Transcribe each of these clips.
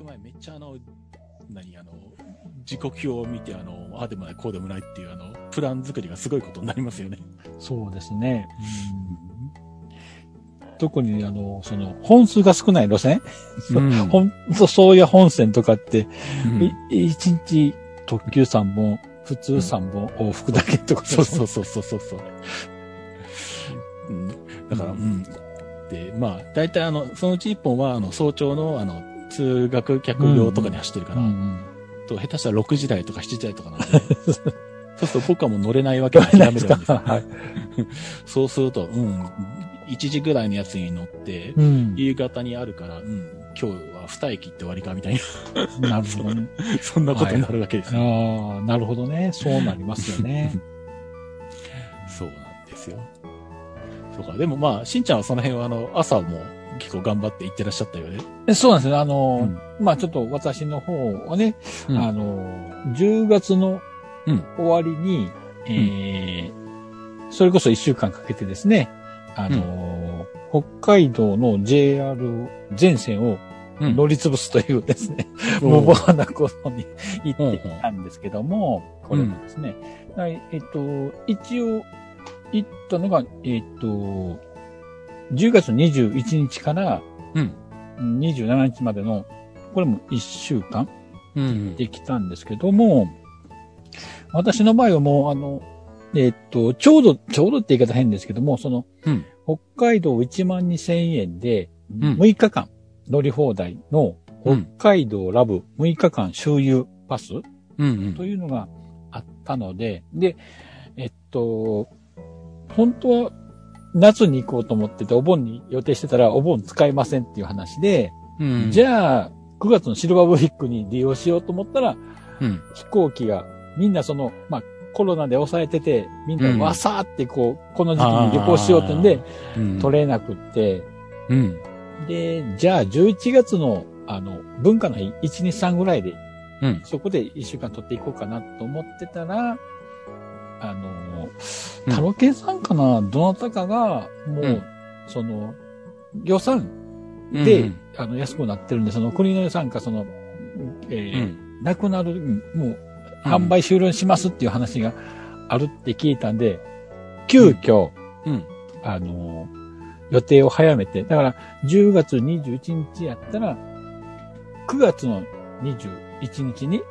く前めっちゃあの、何、あの、時刻表を見て、あの、ああでもない、こうでもないっていう、あの、プラン作りがすごいことになりますよね。そうですね。特に、あの、その、本数が少ない路線、うんほんと、そういう本線とかって、うんい一日特急3本、普通3本、往復だけとか、そうそうそうそうそうそう。うん、だから、ううん。で、まあ、大体あの、そのうち一本は、あの、早朝の、あの、通学客用とかに走ってるから、うんうんと下手したら6時台とか7時台とかなんで、そうすると僕はもう乗れないわけで諦めるんですよ。はい。そうすると、うん、1時ぐらいのやつに乗って、うん。夕方にあるから、うん、今日は2駅って終わりかみたいなるほどね。な、そんなことになるわけですよ。ああ、なるほどね。そうなりますよね。そうなんですよ。そうか。でもまあ、しんちゃんはその辺はあの、朝も結構頑張って行ってらっしゃったよね。でそうなんですよ。あの、うん。まあちょっと私の方はね、うん。あの、10月のうん。終わりに、えーそれこそ1週間かけてですね、あの、北海道の JR 全線をうん。乗り潰すというですね、うん無謀なことに行ってきたんですけども、これもですね、はいえっと、一応行ったのが、えっと、10月21日からうん。27日までの、これも1週間うん。できたんですけども、私の場合はもう、あの、えっと、ちょうど、ちょうどって言い方変ですけども、その、うん北海道1万2000円で、ん6日間乗り放題のうん北海道ラブ6日間周遊パスうん。というのがあったので、で、えっと、本当は夏に行こうと思ってて、お盆に予定してたら、お盆使いませんっていう話で、うん。じゃあ、9月のシルバーウィークに利用しようと思ったら、うん。飛行機が、みんなその、まあ、コロナで抑えてて、みんうんなわさーってこう、この時期に旅行しようってんで、うん、取れなくって、うん。で、じゃあ11月の、あの、文化の日、1、2、3ぐらいで、うん。そこで1週間取っていこうかなと思ってたら、あの、うんタロケンさんかな、どなたかが、もう、うんその、予算で、うんあの、安くなってるんで、その国の予算か、その、えーうん。なくなる、もう、販売終了しますっていう話があるって聞いたんで、急遽、うん。あの、予定を早めて、だから10月21日やったら、9月の21日に、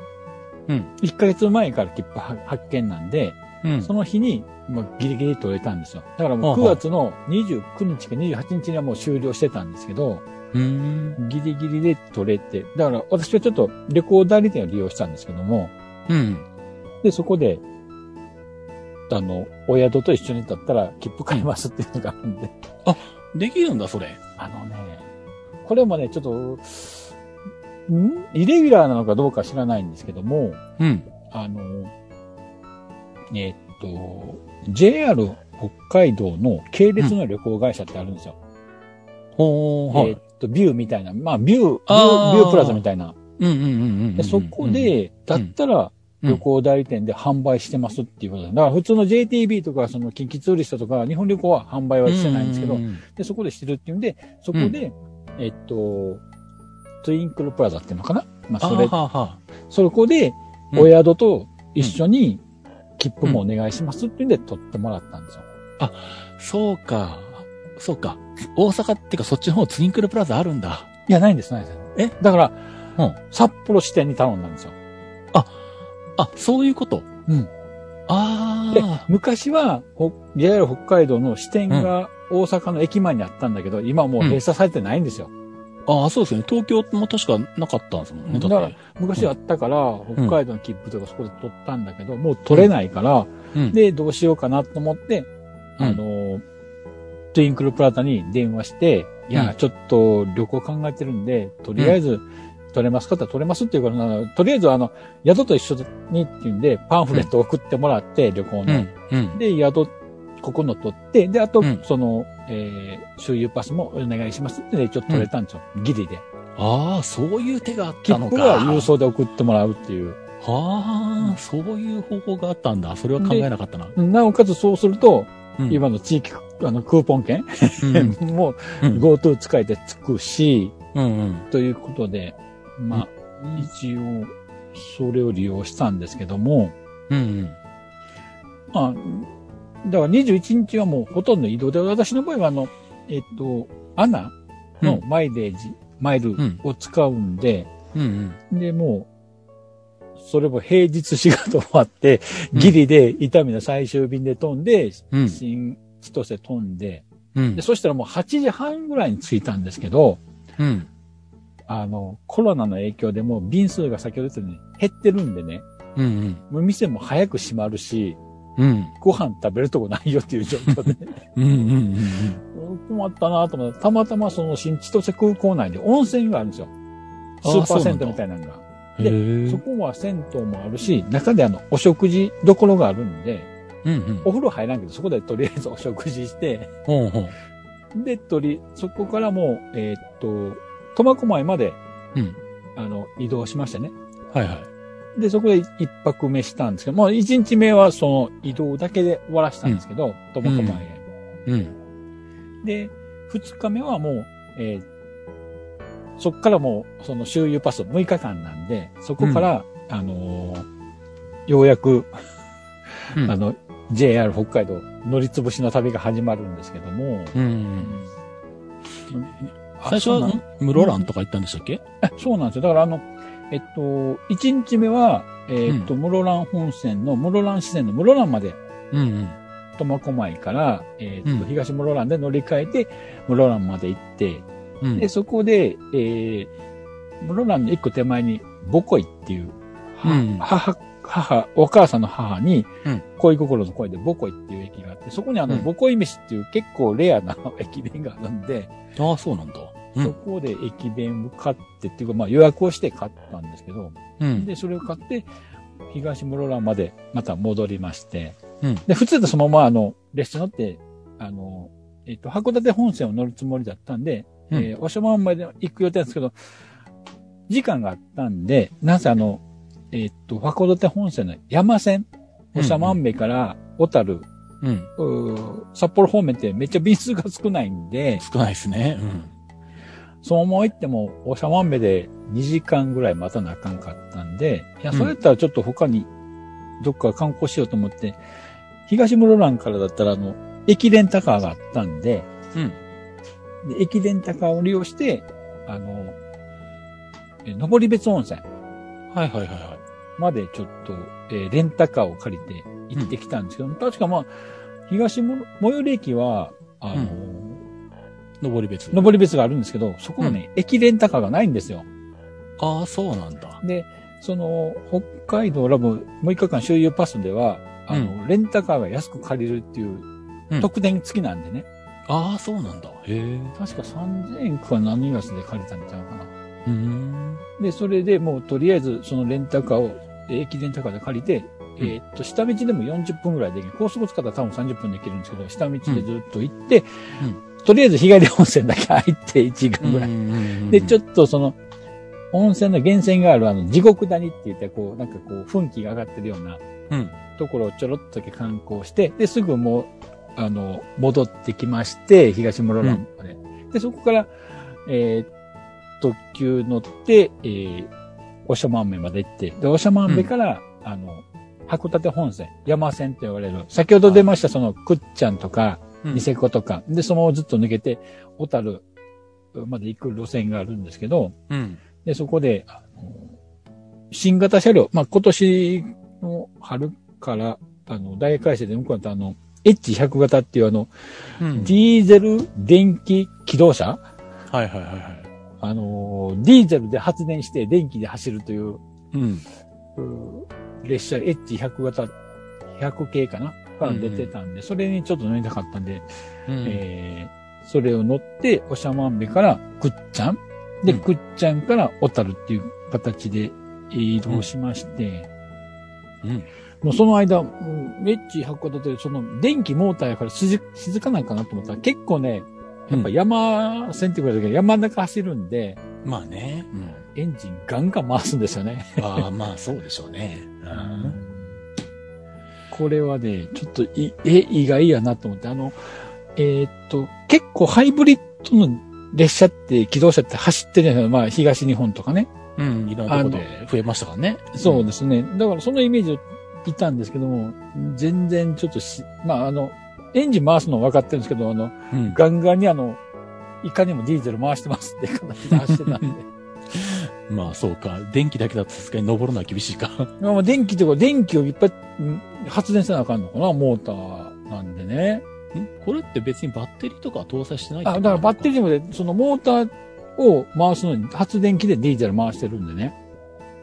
うん。1ヶ月前から切符は発見なんで、うん。その日に、もうギリギリ取れたんですよ。だからもう9ほうほう月の29日か28日にはもう終了してたんですけど、うん。ギリギリで取れて、だから私はちょっと旅行代理店を利用したんですけども、うん。で、そこで、あの、お宿と一緒にだったら切符買いますっていうのがあるんで、できるんだ、それ。あのね、これもね、ちょっと、ん？イレギュラーなのかどうか知らないんですけども、うん。あの、えーっと、JR 北海道の系列の旅行会社ってあるんですよ。ほー、はい。えーっと、ビューみたいな、まあ、ビュー、ビュあー。ー、ビュープラザみたいな。うんうんうんうんでそこ、で、だったら、うん。旅行代理店で販売してますっていうことで。だ。から普通の JTB とか、その近畿ツーリストとか、日本旅行は販売はしてないんですけどう、んで、そこでしてるっていうんで、そこで、えっと、ツインクルプラザっていうのかな？まあ、それあ、ははそこで、うん。お宿と一緒に切符もお願いしますってんで取ってもらったんですよ。そうか。そうか。大阪っていうかそっちの方ツインクルプラザあるんだ。いや、ないんです、ないです。え？だから、うん札幌支店に頼んだんですよ。あ、そういうこと？うん。でああ。、昔は、ほ JR 北海道の支店が大阪の駅前にあったんだけど、今はもう閉鎖されてないんですよ。ああ、そうですよね。東京も確かなかったんですもんね。だから昔あったから、北海道の切符とかそこで取ったんだけど、もう取れないから、うん、で、どうしようかなと思って、うんあの、トゥインクルプラザに電話して、いや、うんちょっと旅行考えてるんで、とりあえず、取れますかって取れますって言うからな、とりあえずあの、宿と一緒にっていうんで、パンフレットを送ってもらって、旅行の。うん、うん。で、宿、ここの取って、で、あと、うんその、えー、周遊パスもお願いしますってね、ちょっと取れたんですよ。ギリで。ああ、そういう手があっ切たのか。符は郵送で送ってもらうっていう。はあ、そういう方法があったんだ。それは考えなかったな。なおかつそうすると、うん今の地域、あの、クーポン券、うん、もううん GoTo 使えてつくし、うん、うん。ということで、まあ、一応、それを利用したんですけども、うんうん。まあ、だから21日はもうほとんど移動で、私の場合はあの、えっと、アナのマイレージ、マイルを使うんで、うんうん。で、もう、それも平日仕事終わって、ギリで伊丹の最終便で飛んで、うん。新千歳飛んで、うんで、。そしたらもう8時半ぐらいに着いたんですけど、うん。あの、コロナの影響でもう便数が先ほど言ったように減ってるんでね、うんうん。もう店も早く閉まるし、うん。ご飯食べるとこないよっていう状況で、うんうんうん困ったなと思って、たまたまその新千歳空港内で温泉があるんですよ。スあーパー銭湯みたいなのが。うん。でそこは銭湯もあるし、中であの、お食事どころがあるんで、うんうん。お風呂入らんけど、そこでとりあえずお食事して、ほうほう。で、とり、そこからもう、えーっと、苫小牧まで、うん。あの、移動しましたね。はいはい。で、そこで一泊目したんですけど、まあ一日目はその移動だけで終わらしたんですけど、苫小牧へ。うん。で、二日目はもう、えーそこからもう、その周遊パス6日間なんで、そこから、あのーようやく、うんあの、JR 北海道乗りつぶしの旅が始まるんですけども、うん。あ最初は、室蘭とか行ったんでしたっけ？あそうなんですよ。だからあの、えっと、一日目は、えっと、室蘭本線の室蘭支線の室蘭までうんうん。苫小牧から、えっと、うん東室蘭で乗り換えて、室蘭まで行って、うん。で、そこで、えー、室蘭の一個手前に、ボコイっていう、はうん母、母、お母さんの母にうん、恋心の声でボコイっていう駅があって、そこにあの、うんボコイ飯っていう結構レアな駅弁があるんで、ああ、そうなんだ。うそん。こで駅弁を買ってっていうか、まあ予約をして買ったんですけど、うん。で、それを買って、東室蘭までまた戻りまして、うんで、普通だとそのままあの、列車乗って、あの、えっ、と、函館本線を乗るつもりだったんで、うんえー、おしまで行く予定なんですけど、時間があったんで、なぜあの、えっ、と、函館本線の山線、おしゃまんべから小樽、うん。札幌方面ってめっちゃ便数が少ないんで、少ないですね。うん。そのまま行っても、おしゃまんべで2時間ぐらい待たなあかんかったんで、いや、それやったらちょっと他にどっか観光しようと思って、東室蘭からだったら、あの、駅レンタカーがあったんで、うん。で駅レンタカーを利用して、あの、え登別温泉はいはいはいはまでちょっと、えーレンタカーを借りて行ってきたんですけど、確かまあ、東も最寄り駅は、あの、い。登別。登別があるんですけど、そこはね、駅レンタカーがないんですよ。ああ、そうなんだ。で、その、北海道ラブ6日間周遊パスでは、あの、レンタカーが安く借りるっていううん特典付きなんでね。ああ、そうなんだ。へえ。確か3000円か何月で借りたんちゃうかな。うん。で、それでもうとりあえずそのレンタカーを、えー駅レンタカーで借りて、うんえーっと、下道でも40分ぐらいできる。高速使ったら多分30分で行けるんですけど、下道でずっと行って、とりあえず日帰り温泉だけ入って1時間ぐらい。いで、ちょっっとその、温泉の源泉があるあの、地獄谷って言って、こう、なんかこう、噴気が上がってるようなと、ころをちょろっとだけ観光して、で、すぐもう、あの、戻ってきまして、東室蘭まで。で、そこから、えー特急乗って、えー、おしゃまんべまで行って、で、おしゃまんべから、あの、函館本線、山線と言われる、先ほど出ましたその、くっちゃんとか、うんニセコとか、で、そのままずっと抜けて、小樽まで行く路線があるんですけど、うん。で、そこで、あの新型車両、まあ、今年の春から、あの、大改正で向こうだとあの、H100 型っていうあの、うんディーゼル電気機動車？はいはいはいはい。あの、ディーゼルで発電して電気で走るという、うん。う列車 H100 型、100系かな？から出てたんで、それにちょっと乗りたかったんで、うんえーそれを乗って、おしゃまんべからくっちゃん？で、うんくっちゃんから小樽っていう形で移動しまして、うん。もうその間、うんエッチ函館で、その電気モーターやから静静かなんかなと思ったら結構ね、やっぱ山線って言われたけど、山の中走るんで、まあね。うん。エンジンガンガン回すんですよね。ああ、まあそうでしょうね。うん。これはね、ちょっとい、え、意外やなと思って、あの、えーっと、結構ハイブリッドの列車って、機動車って走ってるじゃないですか。まあ、東日本とかね。うん、いろんなとこで増えましたからね。そうですね。だからそのイメージをいたんですけども、全然ちょっとし、まああの、エンジン回すの分かってるんですけど、あの、うん。ガンガンにあの、いかにもディーゼル回してますって形で走ってたんで。まあそうか。電気だけだとさすがに登るのは厳しいか。まあ電気とか、電気をいっぱいうん発電せなあかんのかな、モーターなんでね。ん？これって別にバッテリーとかは搭載してないあ、だからバッテリー。ーでもで、そのモーターを回すのに発電機でディーゼル回してるんでね。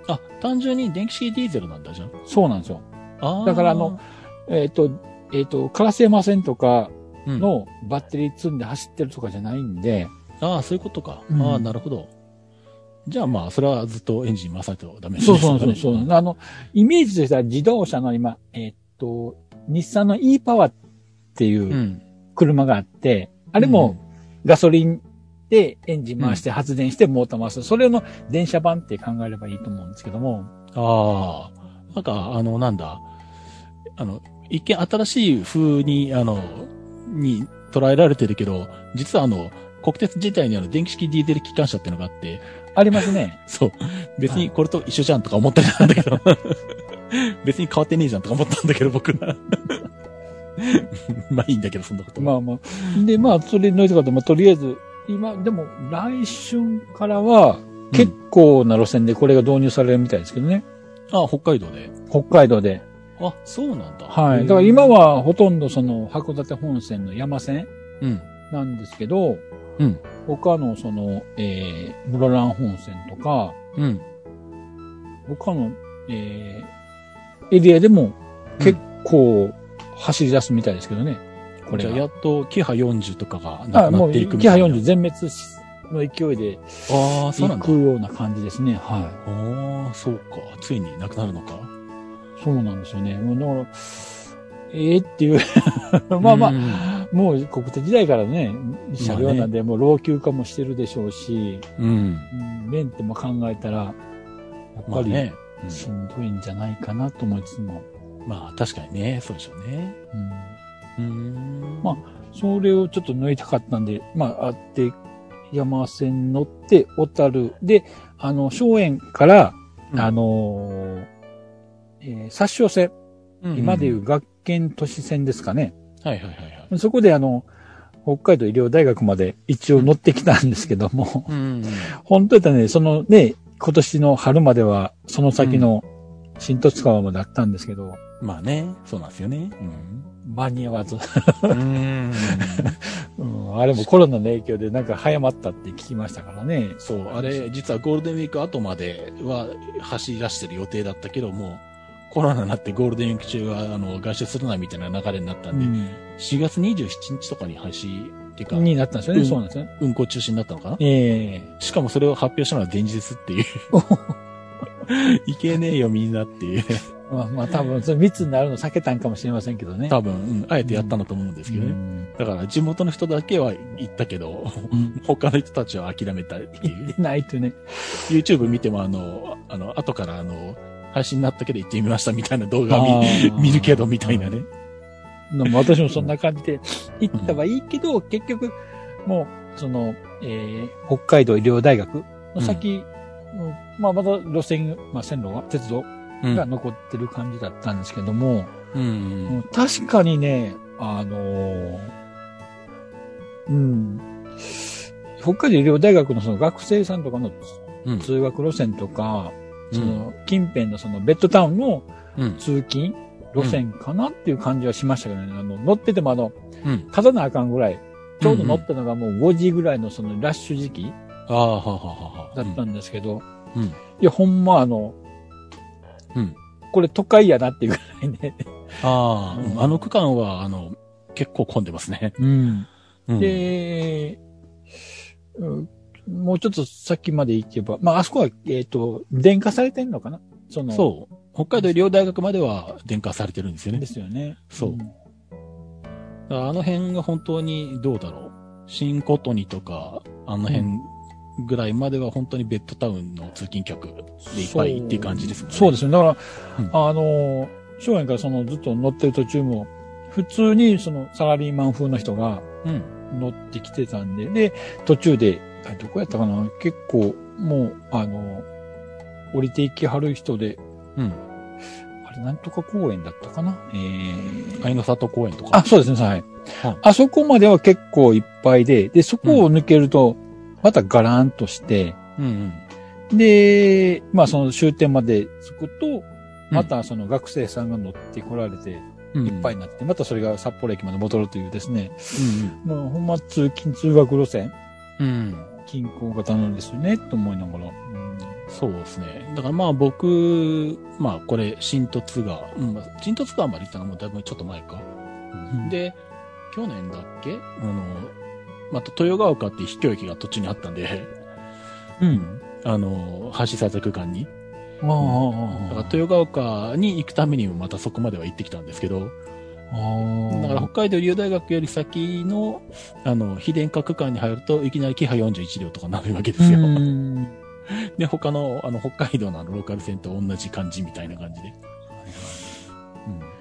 あ、単純に電気式ディーゼルなんだじゃん。そうなんですよ。あーだからあの、えっ、と、えっ、と、カラス山線とかうん、のバッテリー積んで走ってるとかじゃないんで、ああ、そういうことか。うんああ、なるほど。じゃあまあ、それはずっとエンジン回さないとダメそうそうそうう。そう。あの、イメージとしては自動車の今、えっ、と、日産の e パワーっていううん車があって、あれもガソリンでエンジン回して発電してモーター回す。それの電車版って考えればいいと思うんですけども。ああ、なんか、あの、なんだ、あの、一見新しい風に、あの、に捉えられてるけど、実はあの、国鉄自体にあの、電気式ディーゼル機関車っていうのがあって、ありますね。そう。別にこれと一緒じゃんとか思ったりしたんだけど、別に変わってねえじゃんとか思ったんだけど、僕は。まあいいんだけど、そんなこと。まあまあ。で、まあ、それ乗りたかった。まあ、とりあえず、今、でも、来春からは、結構な路線でこれが導入されるみたいですけどね。ああ、北海道で。北海道で。あ、そうなんだ。はい。だから今、はほとんどその函館本線の山線うん。なんですけど、うん。他のその、えー、室蘭本線とか、うん。他の、えー、エリアでも結構走り出すみたいですけどね。これが。じゃあ、やっと、キハ40とかがなくなっていくみキハたいな。40全滅の勢いでああ、そうなんだ行く。ような感じですね。はい。ああ、そうか。ついになくなるのか。そうなんですよね。もうだから、ええっていう。まあまあ、あ。もう国鉄時代からね、車両なんで、もう老朽化もしてるでしょうし、うん。うん、メンテも考えたら、やっぱりまあね。うんしんどいんじゃないかなと思いつつも、まあ、確かにね。そうでしょうね。うん、うん。まそれをちょっと抜いたかったんで、まあ、あって、山線乗って、小樽で、あの、松園から、うんあのーえー殺傷線、うん今でいう学研都市線ですかね。はいはいはいはい。そこであの、北海道医療大学まで一応乗ってきたんですけども、うん。本当やったらね、そのね、今年の春までは、その先の新十津川まであったんですけど、まあね。そうなんですよね。間に合わず、うん。うん、あれもコロナの影響でなんか早まったって聞きましたからね。そう、あれ、実はゴールデンウィーク後までは走り出してる予定だったけども、コロナになってゴールデンウィーク中は、あの、外出するなみたいな流れになったんで、4月27日とかに走っていうか、になったんですよね。うんそうなんですね。運行中止になったのかな？ええしかもそれを発表したのは前日っていう。いけねえよみんなっていう。まあまあ多分、それ密になるの避けたんかもしれませんけどね。多分、うんあえてやったんだと思うんですけどね。うんだから地元の人だけは行ったけど、他の人たちは諦めたっていう。ないとね。YouTube 見てもあの、あの、後からあの、配信になったけど行ってみましたみたいな動画見見るけどみたいなね。でも私もそんな感じで行ったはいいけど、結局、もう、その、えー北海道医療大学の先、うん。まあまだ路線、まあ線路が、鉄道うん。が残ってる感じだったんですけども、うん。うん確かにね、あのーうん、北海道医療大学のその学生さんとかのうん。通学路線とか、うんその近辺のそのベッドタウンのうん通勤路線かなっていう感じはしましたけどね。あの、乗っててもあの、うん。立たなあかんぐらい、ちょうど乗ったのがもう5時ぐらいのそのラッシュ時期ああ、はあはあはあ。だったんですけど、うん。いや、ほんまあの、うんこれ都会やなっていうぐらいね。ああ、うんあの区間は、あの、結構混んでますね。うん。うん、で、うんもうちょっと先まで行けば、まあ、あそこは、えっ、と、電化されてんのかな？その、そう。北海道医療大学までは電化されてるんですよねで。すよね。そうんだからあの辺が本当にどうだろう？新琴トニとか、あの辺ぐらいまでは本当にベッドタウンの通勤客でいっぱいっていう感じですもんね。そうですね。だから、うんあの、正面からそのずっと乗ってる途中も、普通にそのサラリーマン風の人がうん。乗ってきてたんで、で、途中で、あどこやったかな結構、もう、あの、降りていきはる人で、うん。あれ、なんとか公園だったかな？えー、愛の里公園とか。あ、そうですね、はいは。あそこまでは結構いっぱいで、で、そこを抜けると、またガランとして、うんうん。で、まあその終点まで着くと、またその学生さんが乗ってこられて、うんいっぱいになって、またそれが札幌駅まで戻るというですね、うんもうほんま通勤通学路線、うん。うん。近郊型なんですよね、と思いながら。うんそうですね。だからまあ僕、まあこれ、新突川、うん、まあ新突川まで行ったのもだいぶちょっと前か。うんで、去年だっけ？あの、また豊川丘っていう秘境駅が途中にあったんで、うん。あの、橋された区間に。ああ、だから豊川丘に行くためにもまたそこまでは行ってきたんですけど。だから北海道留大学より先の、あの、非電化区間に入るといきなりキハ41両とかなるわけですよ。うん で、他の、あの、北海道のローカル線と同じ感じみたいな感じで。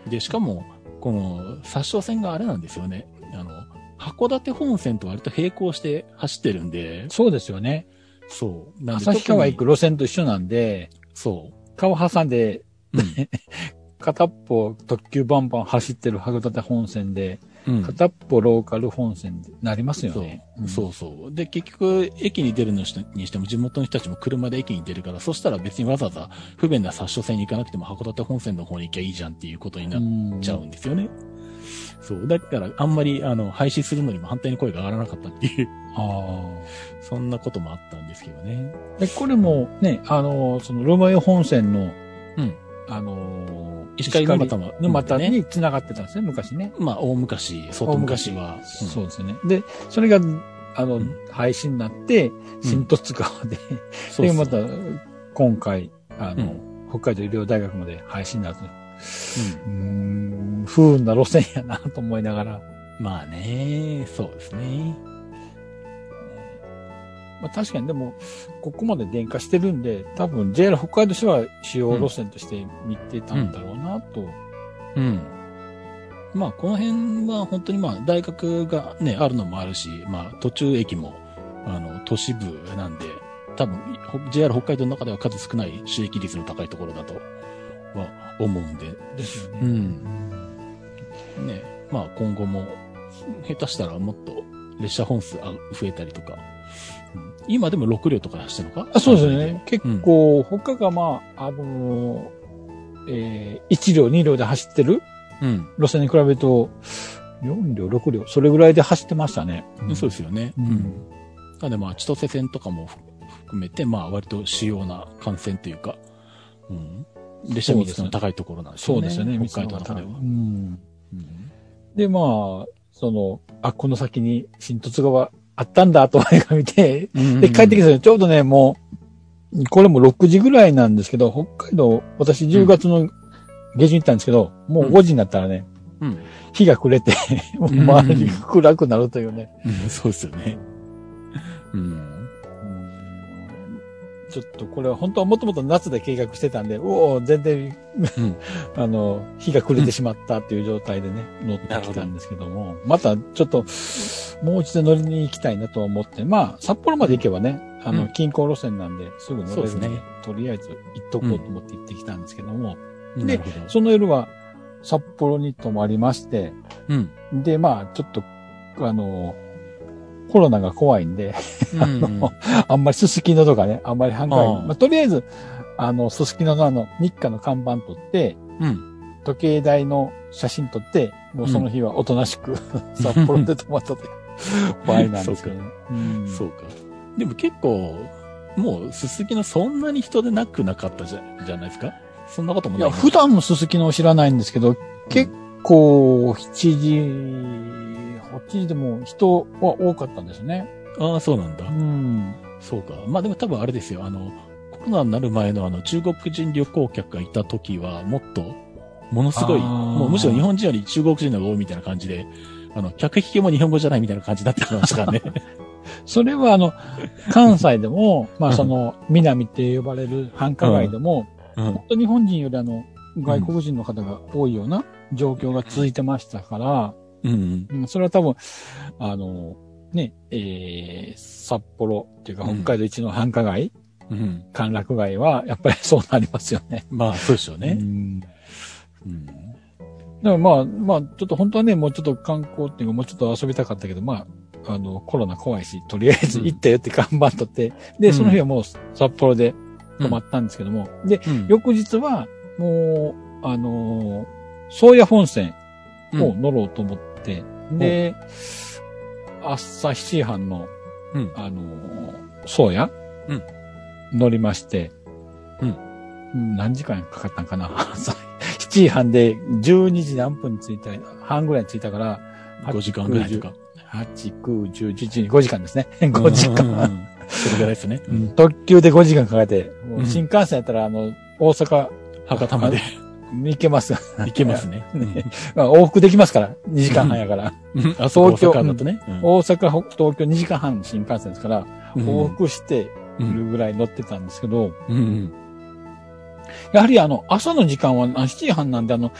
うんで、しかも、この、殺傷線があれなんですよね。あの、函館本線と割と並行して走ってるんで、そうですよね。そう。旭川行く路線と一緒なんで、そ川挟んで、う。片っぽ特急バンバン走ってる函館本線で、うん。うん片っぽローカル本線になりますよね。そうそうそう。で、結局、駅に出るのにしても、地元の人たちも車で駅に出るから、そしたら別にわざわざ不便な殺傷線に行かなくても函館本線の方に行きゃいいじゃんっていうことになっんちゃうんですよね。そう。だから、あんまり、あの、廃止するのにも反対に声が上がらなかったっていう、あそんなこともあったんですけどね。あ。で、これもね、あの、そのロマヨ本線の、うん。あの、石狩沼田も沼田に繋がってたんですね、昔ね。まあ、大昔、相当昔は。そうですね。で、それが、あの、うん廃止になって、新十津川で、で、また、今回、あの、北海道医療大学まで廃止になると。うーん、不運な路線やなと思いながら。うん。まあね、そうですね。まあ確かにでも、ここまで電化してるんで、多分 JR 北海道市は主要路線として見てたんだろうなと。うん。まあ、この辺は本当にまあ、大学がね、あるのもあるし、まあ、途中駅も、あの、都市部なんで、多分、ほ JR 北海道の中では数少ない収益率の高いところだとは思うんで、ですよね。うん。ね、まあ、今後も、下手したらもっと列車本数あ増えたりとか、うん今でも6両とか走ってるのか？あそうですよね。結構、他がまあ、あのーえー、1両、2両で走ってる？うん。路線に比べると、4両、6両、それぐらいで走ってましたね。そうですよね。うんなんでまあ、千歳線とかも含めて、まあ、割と主要な幹線というか、うん。列車密度の高いところなんですよね。そうですよね、北海道の中では。うんうんで、まあ、その、あ、この先に新十津川あったんだと前が見て、で、帰ってきたらちょうどね、もう、これも6時ぐらいなんですけど、北海道、私10月の下旬行ったんですけど、もう5時になったらね、うん。日が暮れて、もう周りが暗くなるというね。うん、そうですよね。うん。ちょっとこれは本当はもともと夏で計画してたんで、うおー全然、うん。あの、日が暮れてしまったっていう状態でね、乗ってきたんですけども、またちょっと、もう一度乗りに行きたいなとは思って、まあ、札幌まで行けばね、あの、うん。近郊路線なんで、すぐ乗れるんで、そうですね。とりあえず行っとこうと思って行ってきたんですけども、なるほど。その夜は札幌に泊まりまして、うん。で、まあ、ちょっと、あの、コロナが怖いんで、あの、あんまりすすきのとかね、あんまり繁華街ああまあ、とりあえず、あの、すすきののあの、日課の看板取って、うん。時計台の写真撮って、もうその日はおとなしく、札幌で泊まったという 場合なんですけどね。うん。そうか。でも結構、もう、すすきのそんなに人でなくなかったじゃ、じゃないですか？そんなこともないいや、普段のすすきのを知らないんですけど、結構、7時、8時でも人は多かったんですね。ああ、そうなんだう。ん。そうか。まあでも多分あれですよ。あの、コロナになる前のあの、中国人旅行客がいた時は、もっと、ものすごい、もうむしろ日本人より中国人の方が多いみたいな感じで、あの、客引きも日本語じゃないみたいな感じになってましたからね。それはあの、関西でも、まあその、南って呼ばれる繁華街でも、うん。本当日本人よりあの、外国人の方が多いような状況が続いてましたから、うん。うんそれは多分、あの、ね、えー、札幌っていうかうん北海道一の繁華街うん。歓楽街は、やっぱり そうなりますよね。まあ、そうでしょうね。うんうん。でもまあ、まあ、ちょっと本当はね、もうちょっと観光っていうか、もうちょっと遊びたかったけど、まあ、あの、コロナ怖いし、とりあえず行ったよって看板取って、で、その日はもう札幌で泊まったんですけども、で、うん翌日は、もう、あのー宗谷本線を乗ろうと思って、で、朝7時半の、うんあのー宗谷、うん乗りまして、うんうん何時間かかったんかな？朝7時半で12時何分に着いた、半ぐらいに着いたから、5時間ぐらいとか。8、9、10、11、5時間ですね。5時間。それぐらいですね。うん特急で5時間かけて、新幹線やったら、あの、大阪博多まで行けます。行けますね。まあ往復できますから、2時間半やから。東京大阪だとね。うん大阪、東京2時間半の新幹線ですから、うん往復してるぐらい乗ってたんですけど、うんうんやはりあの、朝の時間はあ7時半なんで、あの、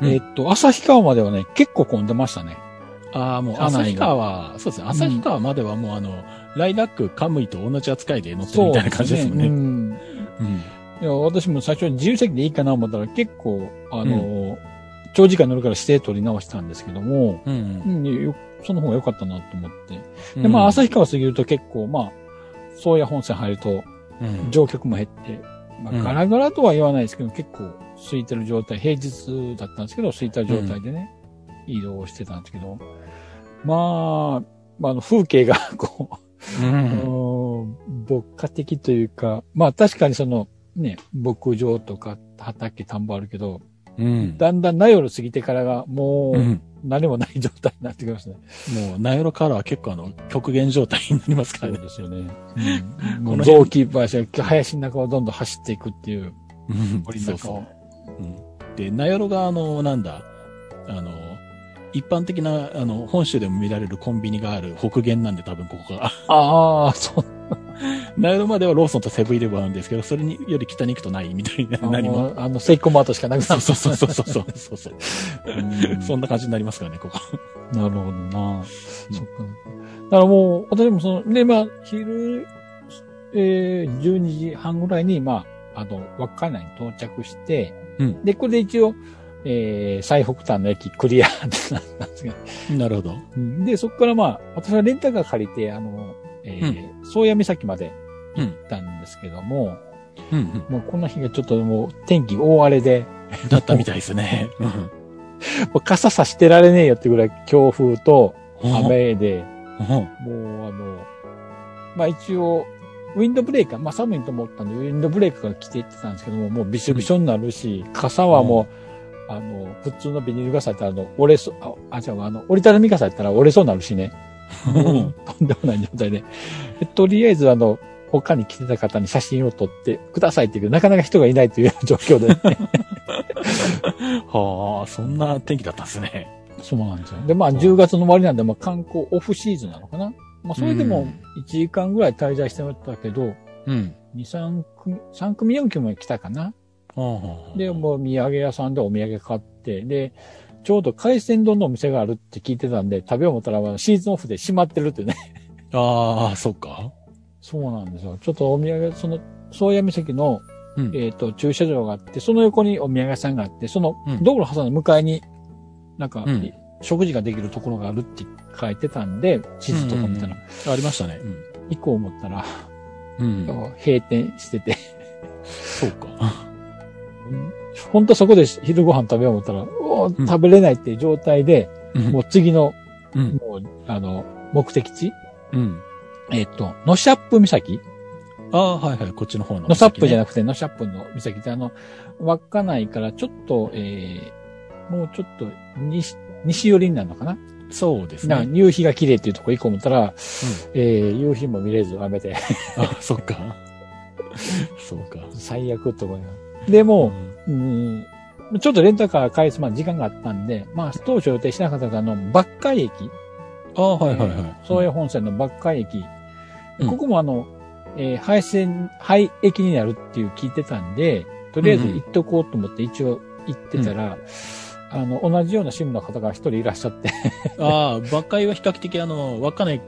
うんえーっと、旭川まではね、結構混んでましたね。ああ、もう、旭川、そうですね。旭川まではもう、あの、ライラック、カムイと同じ扱いで乗ってるみたいな感じですもんね。うんうんいや、私も最初自由席でいいかな思ったら結構、あの、長時間乗るから指定取り直したんですけども、うんうん、よその方が良かったなと思って。うん。で、まあ、旭川過ぎると結構、まあ、宗谷本線入ると、うん。乗客も減って、まあ、うん。ガラガラとは言わないですけど、結構空いてる状態、平日だったんですけど、空いた状態でね、移動してたんですけど、まあ、まあ、あの風景が、こう、うん。うん牧歌的というか、まあ確かにその、ね、牧場とか畑、田んぼあるけど、うん。だんだんナヨル過ぎてからがもう。うん何もない状態になってきますね。もう、ナヨロからは結構あの、極限状態になりますからね。ですよね。うん、雑木林、林の中をどんどん走っていくっていう。うん森の中をそうそう。うんで、ナヨロがあの、なんだ、あの、一般的な、あの、本州でも見られるコンビニがある北限なんで多分ここが。ああ、そう。ナヨロまではローソンとセブンイレブンあるんですけど、それにより北に行くとないみたいな、何も。あの、セイコーマートしかなくなる。そうそうそうそうそうそうそう。うんそんな感じになりますからね、ここ。なるほどな。そっか。だからもう、私もその、で、まあ、昼、えー、12時半ぐらいに、まあ、あの、稚内に到着して、うんで、これで一応、えー、最北端の駅クリアってなったんですけど、なるほど。うんで、そこからまあ、私はレンタカー借りて、あの、えー、宗谷岬まで行ったんですけども、うんうん。もうこの日がちょっともう天気大荒れで、だったみたいですね。もう傘さしてられねえよってぐらい強風とうん。雨で、うんもうあの、まあ一応、ウィンドブレーカー、まあ寒いと思ったんで、ウィンドブレーカーが着ていってたんですけども、もうびしょびしょになるし、傘はもう、あの、普通のビニール傘やったら、あの、折れそう、あ、あ、違う、あの、折りたたみ傘やったら折れそうになるしね。う んとんでもない状態で。でとりあえず、あの、他に来てた方に写真を撮ってくださいって言うけど、なかなか人がいないという状況で、ね。はあ、そんな天気だったんですね。そうなんですよ。で、まあ、10月の終わりなんで、まあ、観光オフシーズンなのかな。まあ、それでも1時間ぐらい滞在してましたけど、うん。2、3組、3組、4組も来たかな。はあで、もう土産屋さんでお土産買って、で、ちょうど海鮮丼のお店があるって聞いてたんで、食べよう思ったら、まあシーズンオフで閉まってるってね。ああ、そっか。そうなんですよ。ちょっとお土産、その、宗谷岬の、うんえっ、と、駐車場があって、その横にお土産屋さんがあって、そのうん道路挟んだ向かいに、なんか、うん食事ができるところがあるって書いてたんで、地図とか見たら、ありましたね。行こう思ったら、うん。うん。閉店してて、そうか。本当そこで昼ご飯食べよう思ったら、おーうん食べれないっていう状態で、もう次の、うん。もう、あの、目的地うん。えっ、と、ノシャップ岬ああ、はいはい。こっちの方の。ノシャップじゃななくて、ノシャップの岬ってあの、稚内からちょっと、えー、もうちょっと西、西寄りになるのかな、そうですなね。夕日が綺麗っていうとこ行こう思ったら、えー、夕日も見れず雨で、あ、そっか。そうか。最悪とかでもう、うん、ちょっとレンタカー返すまで時間があったんで、まあ、当初予定しなかったあの、バッカイ駅。ああ、はいはいはい。宗谷本線のバッカイ駅。うんここもあの、えー廃線、廃駅になるっていう聞いてたんで、とりあえず行っとこうと思って一応行ってたら、あの、同じような趣味の方が一人いらっしゃって。ああ、馬会は比較的あの、稚内、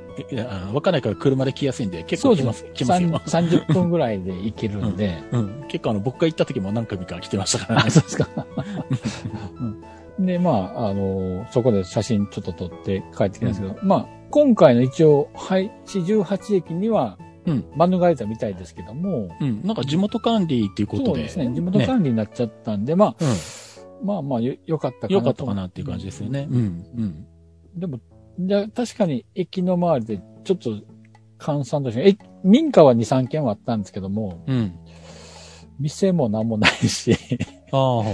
あ稚内から車で来やすいんで、結構来ます、来ますよ。30分ぐらいで行けるんで。うん。結構あの、僕が行った時も何回か来てましたからあ、ね。そうですか。うんで、まあ、あの、そこで写真ちょっと撮って帰ってきたんですけど、まあ、今回の一応、はい、四十八駅には、うん免れたみたいですけども、うん。なんか地元管理っていうことで。そうですね、地元管理になっちゃったんで、まあ、うん。まあまあ、よ、よかったかなと。よかったかなっていう感じですよね。うん。うん。でも、じゃ確かに駅の周りでちょっと閑散として、え、民家は2、3軒はあったんですけども、うん。店も何もないし、ああ。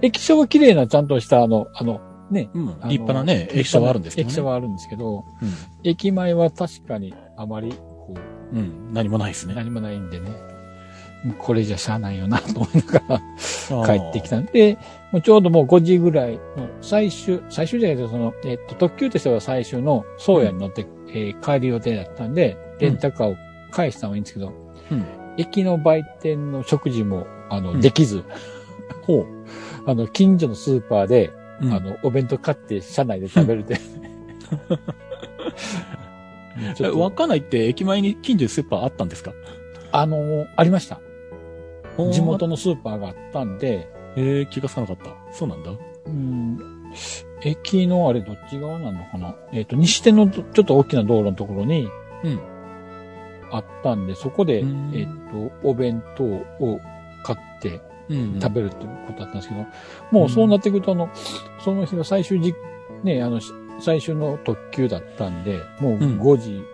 駅舎は綺麗なちゃんとしたあの、あの、ね、うん。立派なね、駅舎はあるんですけど、ね。駅舎はあるんですけど、う駅前は確かにあまり、こう、ん。うん。何もないですね。何もないんでね、これじゃしゃあないよなと思いながら帰ってきた。たんで、もうちょうどもう5時ぐらいの最終、最終じゃないけど、その、えっと、特急としては最終の宗谷に乗って、えー帰る予定だったんで、レンタカーを返したのはいいんですけど、うん。駅の売店の食事も、あの、うん。できず、ほう。あの、近所のスーパーで、うん。あの、お弁当買って車内で食べるって。ちえょっと。稚内って駅前に近所にスーパーあったんですか？あの、ありました。地元のスーパーがあったんで、えー、気がつかなかった。そうなんだ。うん、駅のあれどっち側なのかな？えっ、と、西手のちょっと大きな道路のところに、うんあったんで、そこで、うんえっ、と、お弁当を買ってうん食べるっていうことだったんですけど、もうそうなってくると、あの、その日が最終じ、ね、あの、し最終の特急だったんで、もううん5時、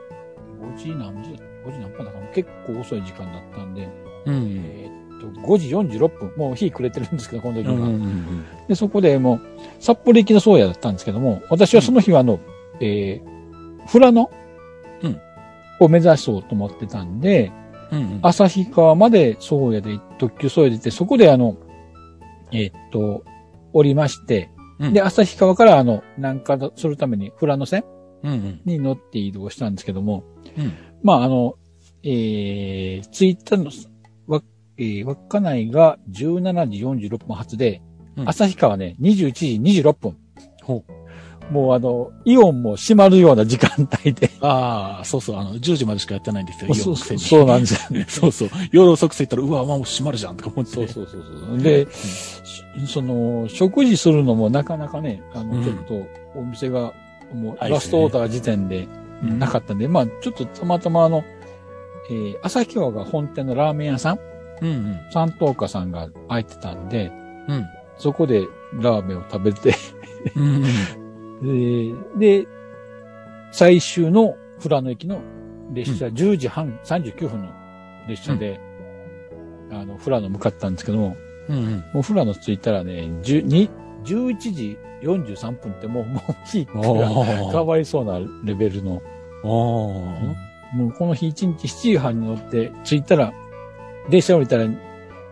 5時何時だ ?5 時何分だかな？結構遅い時間だったんで、うん。えっと、5時46分、もう日暮れてるんですけど、この時は。うんうんうんで、そこでもう、札幌行きの宗谷だったんですけども、私はその日はあの、えー、富良野うんを目指そうと思ってたんで、うんうん。旭川まで宗谷で、特急宗谷で行って、そこであの、えーっと、降りまして、うんで、旭川からあの、南下するために富良野線うんうん。に乗って移動したんですけども、うん。まああの、えー、着いたの、わ、えー、稚内が17時46分発で、うん旭川ね、21時26分。ほもうあの、イオンも閉まるような時間帯で。ああ、そうそう、あの、10時までしかやってないんですよ、そうイオンのくせにそうなんですよね。そうそう。夜遅く着いたら、うわ、もう閉まるじゃんとか思って。そうそうそうそう。で、しその、食事するのもなかなかね、あの、うんちょっと、お店が、もう、はいラストオーダー時点でうんなかったんで、まあ、ちょっとたまたまあの、えー、旭川が本店のラーメン屋さん、うんうん。三等家さんが開いてたんで、うん。そこでラーメンを食べて、うんうん。で、で最終の富良野駅の列車、10時半、39分の列車で、あの、富良野向かったんですけども、うんうん。もう富良野着いたらね、10に11時43分ってもう、もう日が変あわりそうなレベルの、あ。もうこの日1日7時半に乗って着いたら、列車降りたら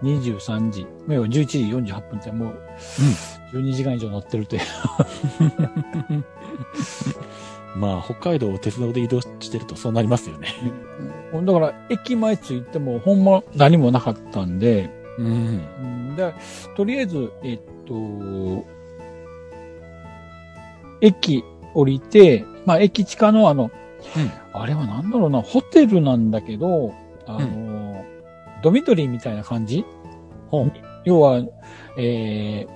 23時、要は11時48分ってもう、12時間以上乗ってるという。まあ、北海道を鉄道で移動してるとそうなりますよね。だから、駅前着いてもほんま何もなかったんで、うん。うん。で、とりあえず、えっと、駅降りて、まあ、駅地下のあの、あれはなんだろうな、ホテルなんだけど、あの、ドミトリーみたいな感じ？ほう。要は、えー、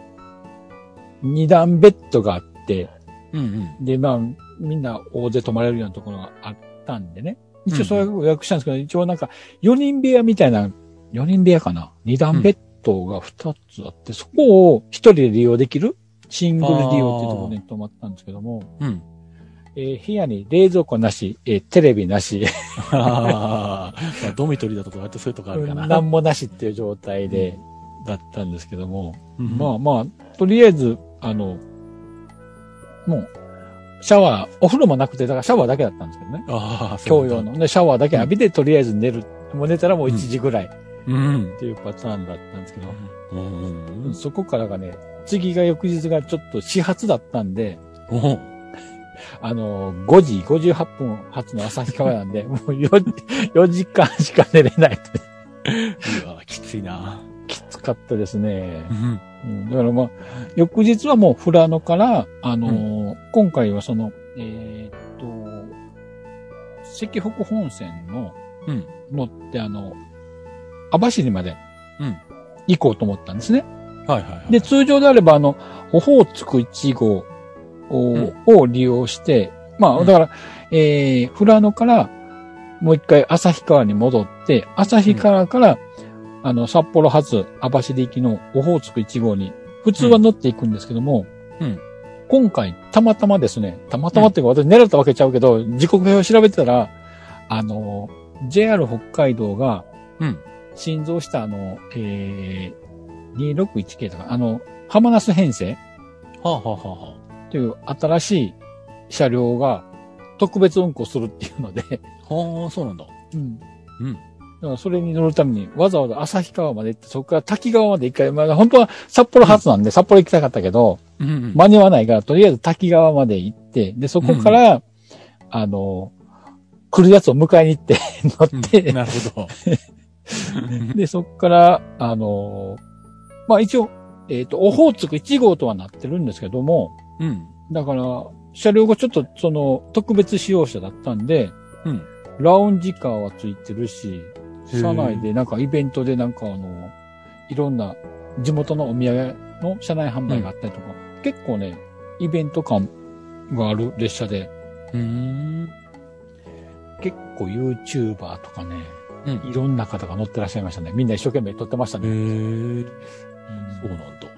二段ベッドがあって、うんうん。で、まあ、みんな大勢泊まれるようなところがあったんでね。一応それを予約したんですけど、一応なんか、4人部屋みたいな、4人部屋かな？二段ベッドが2つあって、そこを1人で利用できるシングル利用っていうところに泊まったんですけども、うん。えー部屋に冷蔵庫なし、えーテレビなし、まあ、ドミトリーだと割とそういうとこあるかな。なんもなしっていう状態で、だったんですけども、うんまあまあ、とりあえず、あの、もう、シャワー、お風呂もなくて、だからシャワーだけだったんですけどね。ああ、そう。共用の。で、シャワーだけ浴びて、とりあえず寝る。もう寝たらもう1時ぐらいっうん。ていうパターンだったんですけど、うんうん。そこからがね、次が翌日がちょっと始発だったんで、あの、5時58分発の旭川なんで、もう 4, 4時間しか寝れない。うわ、きついな。きつかったですねう。ん。うん、だからまあ、翌日はもう富良野から、あのー今回はその、えーっと、石北本線のうん。乗って、あの、網走までうん。行こうと思ったんですね。はいはいはい。で、通常であれば、あの、オホーツク1号を,、利用して、まあ、うん。だから、えー、富良野から、もう一回旭川に戻って、旭川から、あの、札幌発網走行きのオホーツク1号に、普通は乗っていくんですけども、うん。今回、たまたまですね、たまたまっていうか、私狙ったわけちゃうけど、時刻表を調べてたら、あの、JR 北海道が、うん。新造したあの、えー、261系とか、あの、浜那須編成はあ、はあはあはという新しい車両が特別運行するっていうので、あ、はあ、そうなんだ。うん。うん。だからそれに乗るためにわざわざ旭川まで行って、そこから滝川まで一回、まあ本当は札幌発なんで札幌行きたかったけど、うんうん。間に合わないから、とりあえず滝川まで行って、で、そこから、あの、来るやつを迎えに行って 乗って、うんなるほど。で、そこから、あの、まあ一応、えっ、と、オホーツク1号とはなってるんですけども、うん。だから、車両がちょっと、その、特別使用車だったんで、うん。ラウンジカーはついてるし、車内でなんかイベントでなんかあの、いろんな地元のお土産の車内販売があったりとか、結構ね、イベント感がある列車で、うーん。結構 YouTuber とかね、うん。いろんな方が乗ってらっしゃいましたね。みんな一生懸命撮ってましたへね。え。そうだなんだ。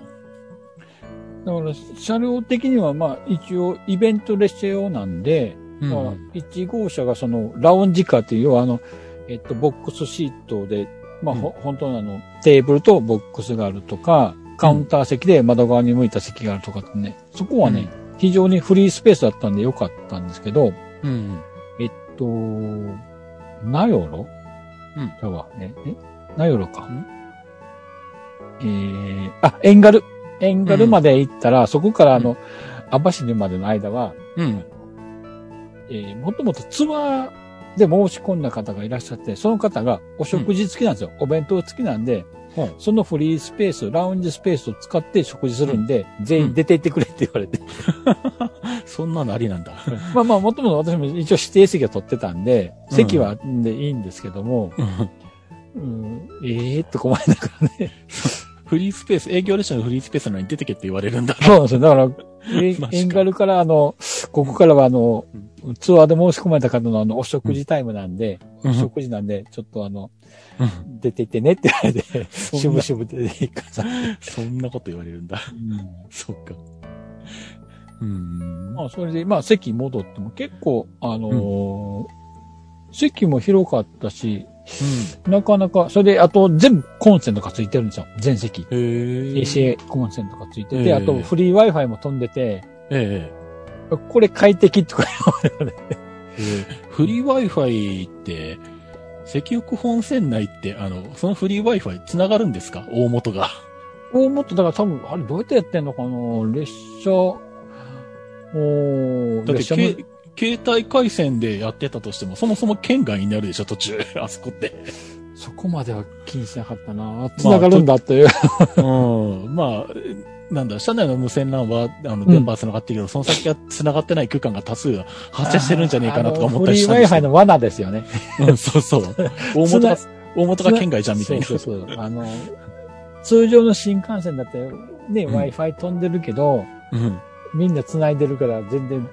から、車両的にはまあ一応イベント列車用なんで、うん。まあ、1号車がそのラウンジカーっていう、あの、えっと、ボックスシートで、まあ、ほ本当のあの、テーブルとボックスがあるとか、カウンター席で窓側に向いた席があるとかってね、そこはね、非常にフリースペースだったんでよかったんですけど、うん。えっと、ナヨロうん。じゃあ、え、え？ナヨロか。ん。えー、あ、エンガル。エンガルまで行ったら、そこからあの、網走までの間は、うん。えー、もともとツアーで申し込んだ方がいらっしゃって、その方がお食事付きなんですよ。お弁当付きなんで、うんそのフリースペース、ラウンジスペースを使って食事するんで、全員出て行ってくれって言われて。そんなのありなんだ。まあまあ、もともと私も一応指定席を取ってたんで、うん席はでいいんですけども、うん、ええー、って困りながらね。フリースペース、営業列車のフリースペースなのに出てけって言われるんだ。そうなんですよ。だから、エンガルからあの、ここからはあの、ツアーで申し込まれた方のあの、お食事タイムなんで、うんお食事なんで、ちょっとあの、うん出て行ってねって言われて、しぶしぶ出て行くさ。そんなこと言われるんだ。そっか。うん。まあ、それで、まあ、席戻っても結構、あのー席も広かったし、なかなか、それで、あと、全部コンセントがついてるんですよ。全席。へえ。AC コンセントがついてて、ええあと、フリー Wi-Fi も飛んでて、えこれ快適とか言われて、え。フリー Wi-Fi って、石北本線内って、あの、そのフリー Wi-Fi 繋がるんですか？大元が。大元、だから多分、あれどうやってやってんのかな？列車、おーだって、携帯回線でやってたとしても、そもそも県外になるでしょ、途中。あそこって。そこまでは気にしなかったな繋がるんだっていう。うん。まあ、なんだ、車内の無線 LAN は、あの、ん電波は繋がってるけど、その先が繋がってない区間が多数発生してるんじゃねえかなとか思ったりしたんフリー Wi-Fi ど。の罠ですよね。うん、そうそう。大元が、大元が県外じゃんみたいな。そうそうそう。あの、通常の新幹線だってね、うん Wi-Fi 飛んでるけど、うん。みんな繋いでるから全然、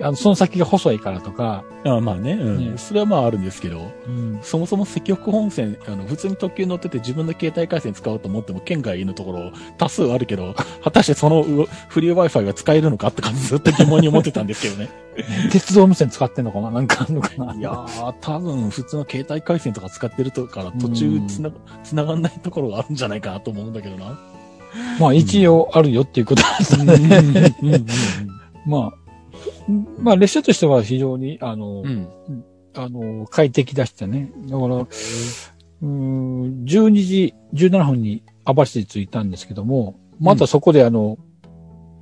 あの、その先が細いからとか、あまあね、うん。ねそれはまああるんですけど、うん。そもそも石北本線、あの、普通に特急乗ってて自分の携帯回線使おうと思っても県外のところ多数あるけど、果たしてそのうフリー Wi-Fi が使えるのかって感じずっと疑問に思ってたんですけどね。鉄道無線使ってんのかななんかあんのかないやー、多分普通の携帯回線とか使ってるとから途中つな、つながんないところがあるんじゃないかなと思うんだけどな。まあ一応あるよっていうことだったうんね。まあ、まあ列車としては非常に、あの、うん。あの、快適だしたね。だから、うーん、12時17分に網走に着いたんですけども、またそこであの、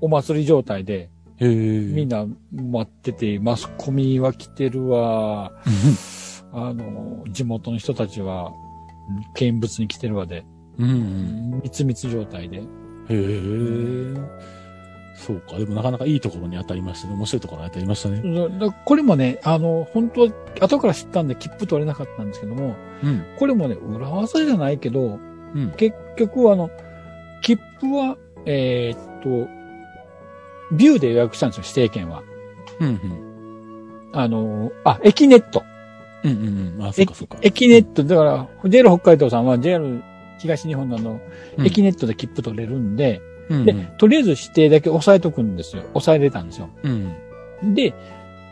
お祭り状態で。みんな待ってて、マスコミは来てるわ、あの、地元の人たちは、見物に来てるわで、うんうん。密密状態で。へえ。そうか。でもなかなかいいところに当たりましたね。面白いところに当たりましたね。これもね、あの、本当は後から知ったんで切符取れなかったんですけども、うん。これもね、裏技じゃないけど、うん。結局あの、切符は、えーっと、ビューで予約したんですよ、指定券は。うん。うん。あの、あ、エキネット。うんうんうん。あ、そうかそうか。エキネット、だから、JR 北海道さんは JR 東日本のあの、うんエキネットで切符取れるんで、うんうんで、とりあえず指定だけ押さえとくんですよ。押さえれたんですよ。うん。で、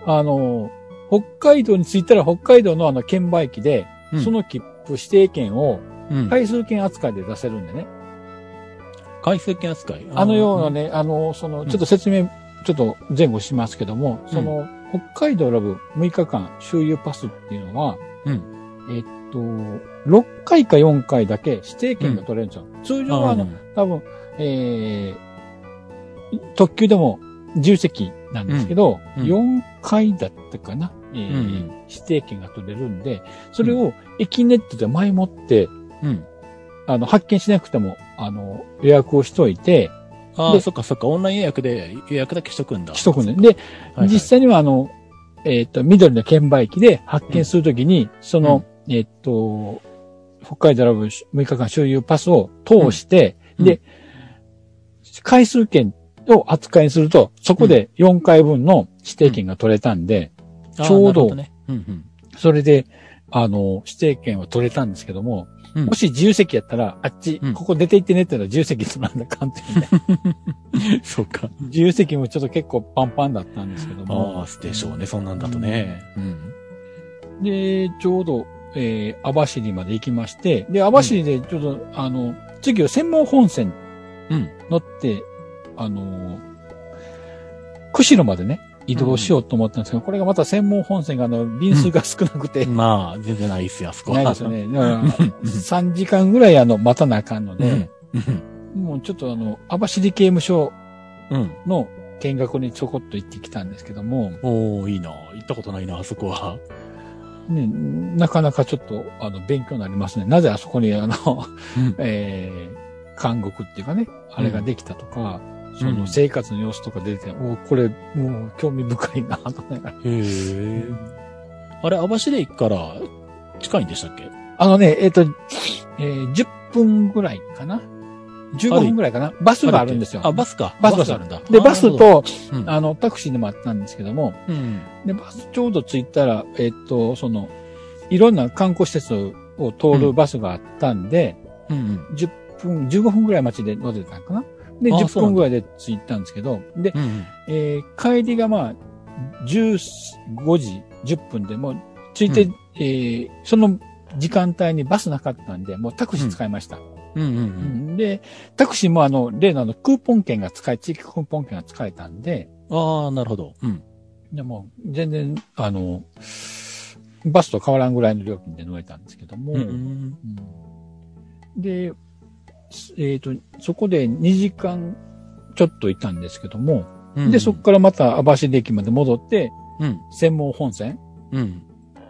あの、北海道に着いたら北海道のあの券売機で、うんその切符指定券をうん。回数券扱いで出せるんでね。回数券扱い？あのようなね、あの、その、ちょっと説明、ちょっと前後しますけども、その、北海道ラブ6日間周遊パスっていうのは、うんえっと、6回か4回だけ指定券が取れるんですよ。通常はあの、多分、えー、特急でも10席なんですけど、うん。うん。4回だったかな、えーうん。うん指定券が取れるんで、それを駅ネットで前もって、うん。あの、発見しなくても、あの、予約をしといて、ああ、でそっかそっか。オンライン予約で予約だけしとくんだ。しとくんで。で、はいはい。実際にはあの、えっ、と、緑の券売機で発見するときに、その、えっ、と、北海道ラブ6日間周遊パスを通して、うん。で、回数券を扱いにすると、そこで4回分の指定券が取れたんで、あーちょうど。それで、あの、指定券は取れたんですけども、うんもし自由席やったら、あっち、うんここ出て行ってねって言ったら自由席取らんだかんってね。そうか。自由席もちょっと結構パンパンだったんですけども。ああ、でしょうね。そんなんだとね。うん。で、ちょうど、えー、網走まで行きまして、で、網走でちょっと、あの、次は専門本線うん。乗って、あの、釧路までね、移動しようと思ったんですけど、これがまた専門本線があの、便数が少なくて、まあ、全然ないっすよ、あそこは。ないですよね。だから、3時間ぐらいあの、待たなあかんのうん。で、もうちょっとあの、網走刑務所うん。の見学にちょこっと行ってきたんですけども、おー、いいな。行ったことないな、あそこは。ね、なかなかちょっと、あの、勉強になりますね。なぜあそこに、あの、うん。えー、監獄っていうかね、あれができたとか、そうんの生活の様子とか出てて、おこれ、もう興味深いな、とね。へえ。あれ、網走駅から近いんでしたっけ？あのね、えっ、と、えー、10分ぐらいかな ?15 分ぐらいかな？バスがあるんですよ。あ、バスか。バスがあるんだ。で、あバス、と、どうんあの、タクシーでもあったんですけども、うん。で、バスちょうど着いたら、えっ、と、その、いろんな観光施設を通るバスがあったんで、うんうん。10分、15分ぐらい待ちで乗ってたのかな？で、10あそうなんだ分ぐらいで着いたんですけど、で、うんえー帰りがまあ、15時10分でもう、着いて、うんえーその時間帯にバスなかったんで、もうタクシー使いました。うん。うんうんうんで、タクシーもあの、例のあの、クーポン券が使え、地域クーポン券が使えたんで、うん。ああ、なるほど。うん。でも、全然、あの、バスと変わらんぐらいの料金で乗れたんですけども、うんうん。うんで、えっ、と、そこで2時間ちょっといたんですけども、うんで、そこからまた網走駅まで戻って、うん。専門本線、うん。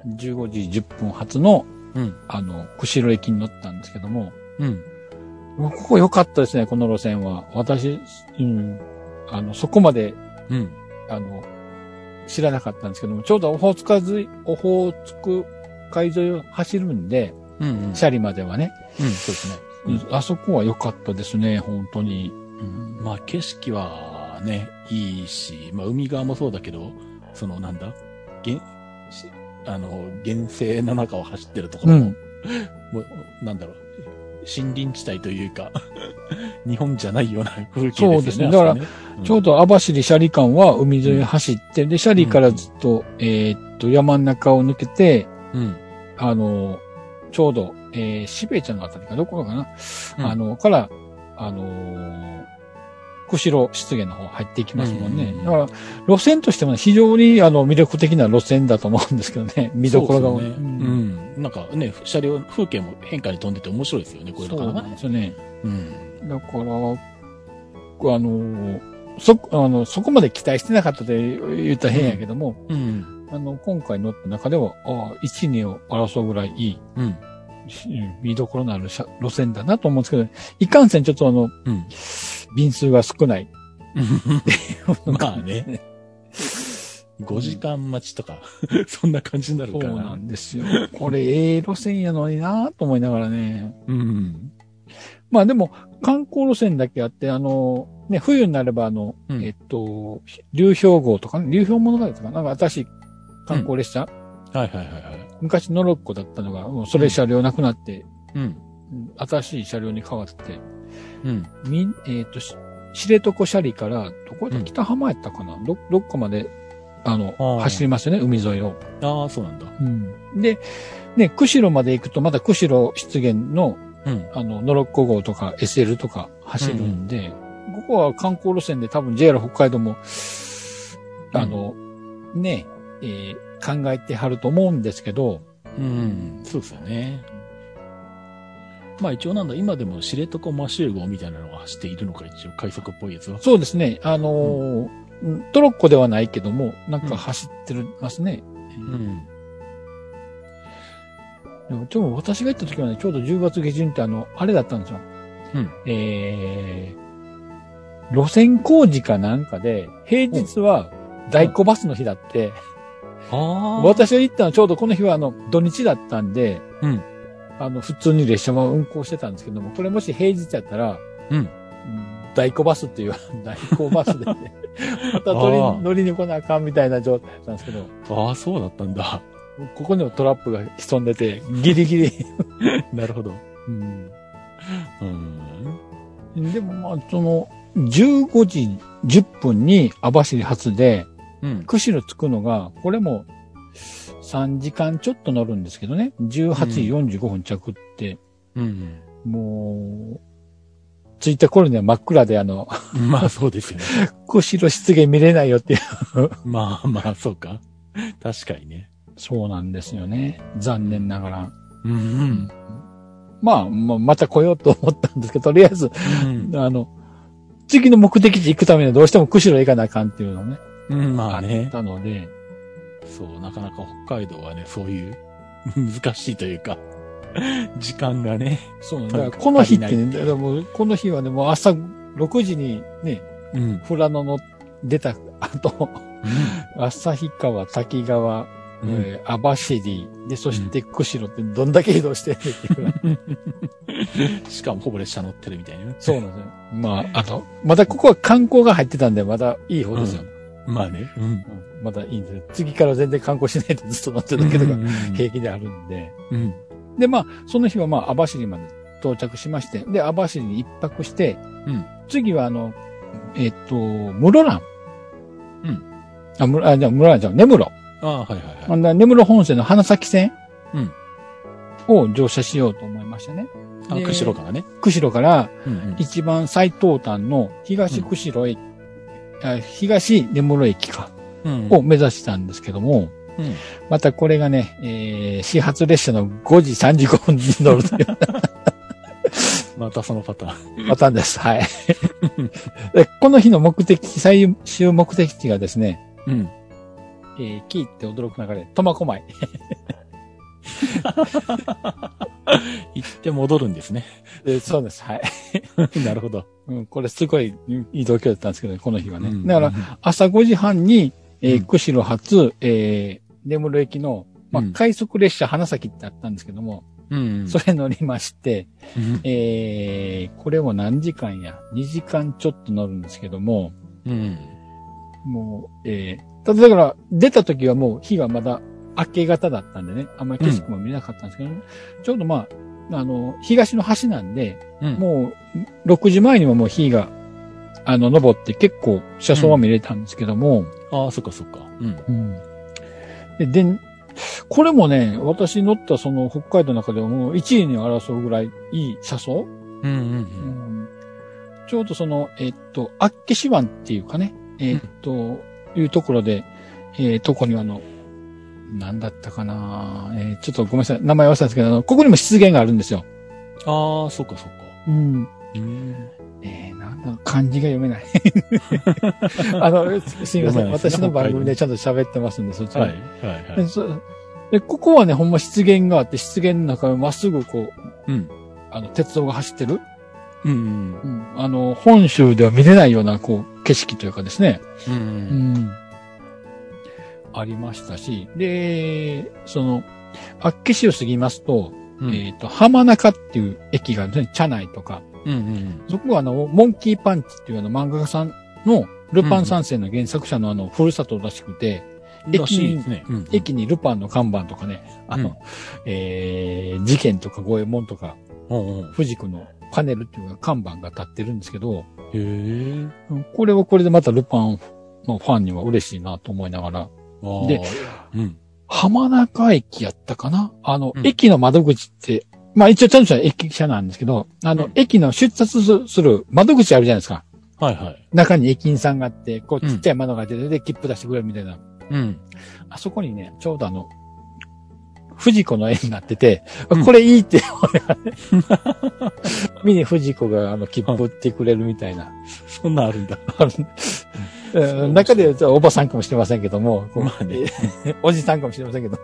15時10分発の、うん。あの、釧路駅に乗ったんですけども、うん。ここ良かったですね、この路線は。私、うん、あの、そこまで、うん。あの、知らなかったんですけども、ちょうどオホーツク海沿い、オホーツク海沿いを走るんで、うん。うん。シャリまではね、うん、そうですね。うんあそこは良かったですね、本当に。うんまあ、景色はね、いいし、まあ、海側もそうだけど、その、なんだ、原、しあの、原生の中を走ってるところも、うん。もう、なんだろう、森林地帯というか、日本じゃないような風景ですよね。そうですねあそこねちょう、ど網走シャリ間は海沿い走って、で、シャリからずっと、えーっと、山の中を抜けて、うん。あの、ちょうど、えー、しべちゃんのあたりか、どころかな、うんあの、から、あのー釧路湿原の方入っていきますもんね。うんうんうんだから、路線としてもね非常にあの魅力的な路線だと思うんですけどね。見どころが多い。そうですよね。うん。なんかね、車両、風景も変化に飛んでて面白いですよね、こういうのそうですよね。うん。だから、あのーそ、あの、そこまで期待してなかったと言ったら変やけども、うん。あの、今回乗った中では、ああ、1、2を争うぐらいいいうん。見どころのある車路線だなと思うんですけど、いかんせんちょっとあの、うん。便数が少ない。まあね。5時間待ちとか、そんな感じになるそうからなんですよ。これ、ええ路線やのになと思いながらね。うん。まあでも、観光路線だけあって、あの、ね、冬になればあの、うんえっと、流氷号とかね、流氷物語とか、なんか新しい観光列車、はいはいはいはい。昔ノロッコだったのが、もうそれ車両なくなって、うん。うん新しい車両に変わって、うん。み、えっ、と、し知床シャリから、どこやったうん北浜やったかな？ど、どっかまで、あの、あー走りますよね、海沿いを。ああ、そうなんだ。で、ね、釧路まで行くと、まだ釧路湿原の、うん。あの、ノロッコ号とか SL とか走るんで、ここは観光路線で多分 JR 北海道も、あの、ね、えー考えてはると思うんですけど、うん。そうですよね。まあ一応なんだ、今でも知床マシュー号みたいなのが走っているのか、一応快速っぽいやつは。そうですね、あのーうんトロッコではないけども、なんか走ってますね。うん。でも、ちょうど私が行った時はね、ちょうど10月下旬ってあの、あれだったんですよ。うん。えー、路線工事かなんかで、平日は在庫バスの日だって。私が行ったのはちょうどこの日はあの、土日だったんで、うんあの、普通に列車も運行してたんですけども、これもし平日やったら、うんうん代行バスっていう、代行バスで、ね、また乗り乗りに来なあかんみたいな状態だったんですけど、ああ、そうだったんだ。ここにもトラップが潜んでて、ギリギリ。なるほど。うんうん。でもまあ、その、15時10分に網走発で、うん。釧路着くのが、これも3時間ちょっと乗るんですけどね、18時45分着って、うん。もう、着いた頃には真っ暗で、あの、まあそうですよね。釧路湿原見れないよっていう。まあまあ、そうか。確かにね。そうなんですよね。残念ながら。うん。まあ、まあ、また来ようと思ったんですけど、とりあえず、うん。あの、次の目的地行くためにはどうしても釧路行かなあかんっていうのね、うん、まああっね。たので、そう、なかなか北海道はね、そういう、難しいというか、時間がね。そう、だからこの日ってね、でもこの日はね、もう朝6時にね、うん。富良野の出た後、旭川、滝川、うんえー網走、で、そして釧路ってどんだけ移動してんねんって しかもほぼ列車乗ってるみたいなね。そうなんですよ。まあ、あと、まだここは観光が入ってたんで、まだいい方ですよ。まあね。うん。うんまだいいんですよ。次から全然観光しないでずっと乗ってるだけとか、うん平気であるんで。うん。で、まあ、その日はまあ、網走まで到着しまして、で、網走に一泊して、うん。次はあの、えっと、室蘭。うん。あ、むあ、じゃあ室蘭じゃん、根室。ああ、はいはいあはい。んな根室本線の花咲線うんを乗車しようと思いましたね。あ、で釧路からね。釧路からうんうん。一番最東端の東釧路駅、あ東根室駅か、うんを目指したんですけども、うん。またこれがね、えー、始発列車の5時35分に乗るという またそのパターン。パターンです。はい。でこの日の目的地、最終目的地がですね、うん。えー、聞いて驚く流れ、苫小牧。行って戻るんですね。でそうです。はい。なるほど。うん、これすごい移動距離だったんですけどね、この日はね。うんだから、、朝5時半に、えーうん釧路発、えー、根室駅の、まあうん、快速列車花咲ってあったんですけども、うん。それ乗りまして、うん。えー、これも何時間や ?2 時間ちょっと乗るんですけども、うん。もう、えー、ただだから、出た時はもう日がまだ明け方だったんでね、あんまり景色も見れなかったんですけど、ちょうどまあ、あの、東の端なんで、うん。もう、6時前にももう日が、あの、登って結構車窓は見れたんですけども、ああ、そっかそっか。うん。で、で、これもね、私乗ったその北海道の中ではもう1位に争うぐらいいい車窓、うんうんうん。ちょうどその、えっと、あっけし湾っていうかね、えっと、いうところで、えー、とこにはあの、なんだったかなえー、ちょっとごめんなさい、名前忘れたんですけど、ここにも湿原があるんですよ。ああ、そっかそっか。うん。うん。えー、なんだ、漢字が読めない。あの、すすみません。私の番組でちゃんと喋ってますんで、そちら。はい。はいはい。でここはね、ほんま湿原があって、湿原の中をまっすぐこう、うん。あの、鉄道が走ってる。うん。うん。あの、本州では見れないような、こう、景色というかですね。うん。う。うんん。ありましたし、で、その、厚岸を過ぎますと、うん。えっ、と、浜中っていう駅があるんですね、茶内とか。うん。うん。そこはあの、モンキーパンチっていうあの漫画家さんの、ルパン三世の原作者のあの、ふるさとらしくて、らしいですね。うん。駅にルパンの看板とかね、あの、うんえー、事件とか五右衛門とか、うんうん。藤子のパネルっていうか看板が立ってるんですけど、へこれはこれでまたルパンのファンには嬉しいなと思いながら、でで、うん。浜中駅やったかな？あの、うん駅の窓口って、まあ一応ちゃんとした駅舎なんですけど、あの、うん駅の出発すする窓口あるじゃないですか。はいはい。中に駅員さんがあって、こううんちっちゃい窓が出て、で、切符出してくれるみたいな。うん。あそこにね、ちょうどあの、藤子の絵になってて、うんこれいいって、俺はね。ミニ藤子があの、切符売ってくれるみたいな。そんなんあるんだ。うん中でおばさんかもしれませんけども、まあね おじさんかもしれませんけど、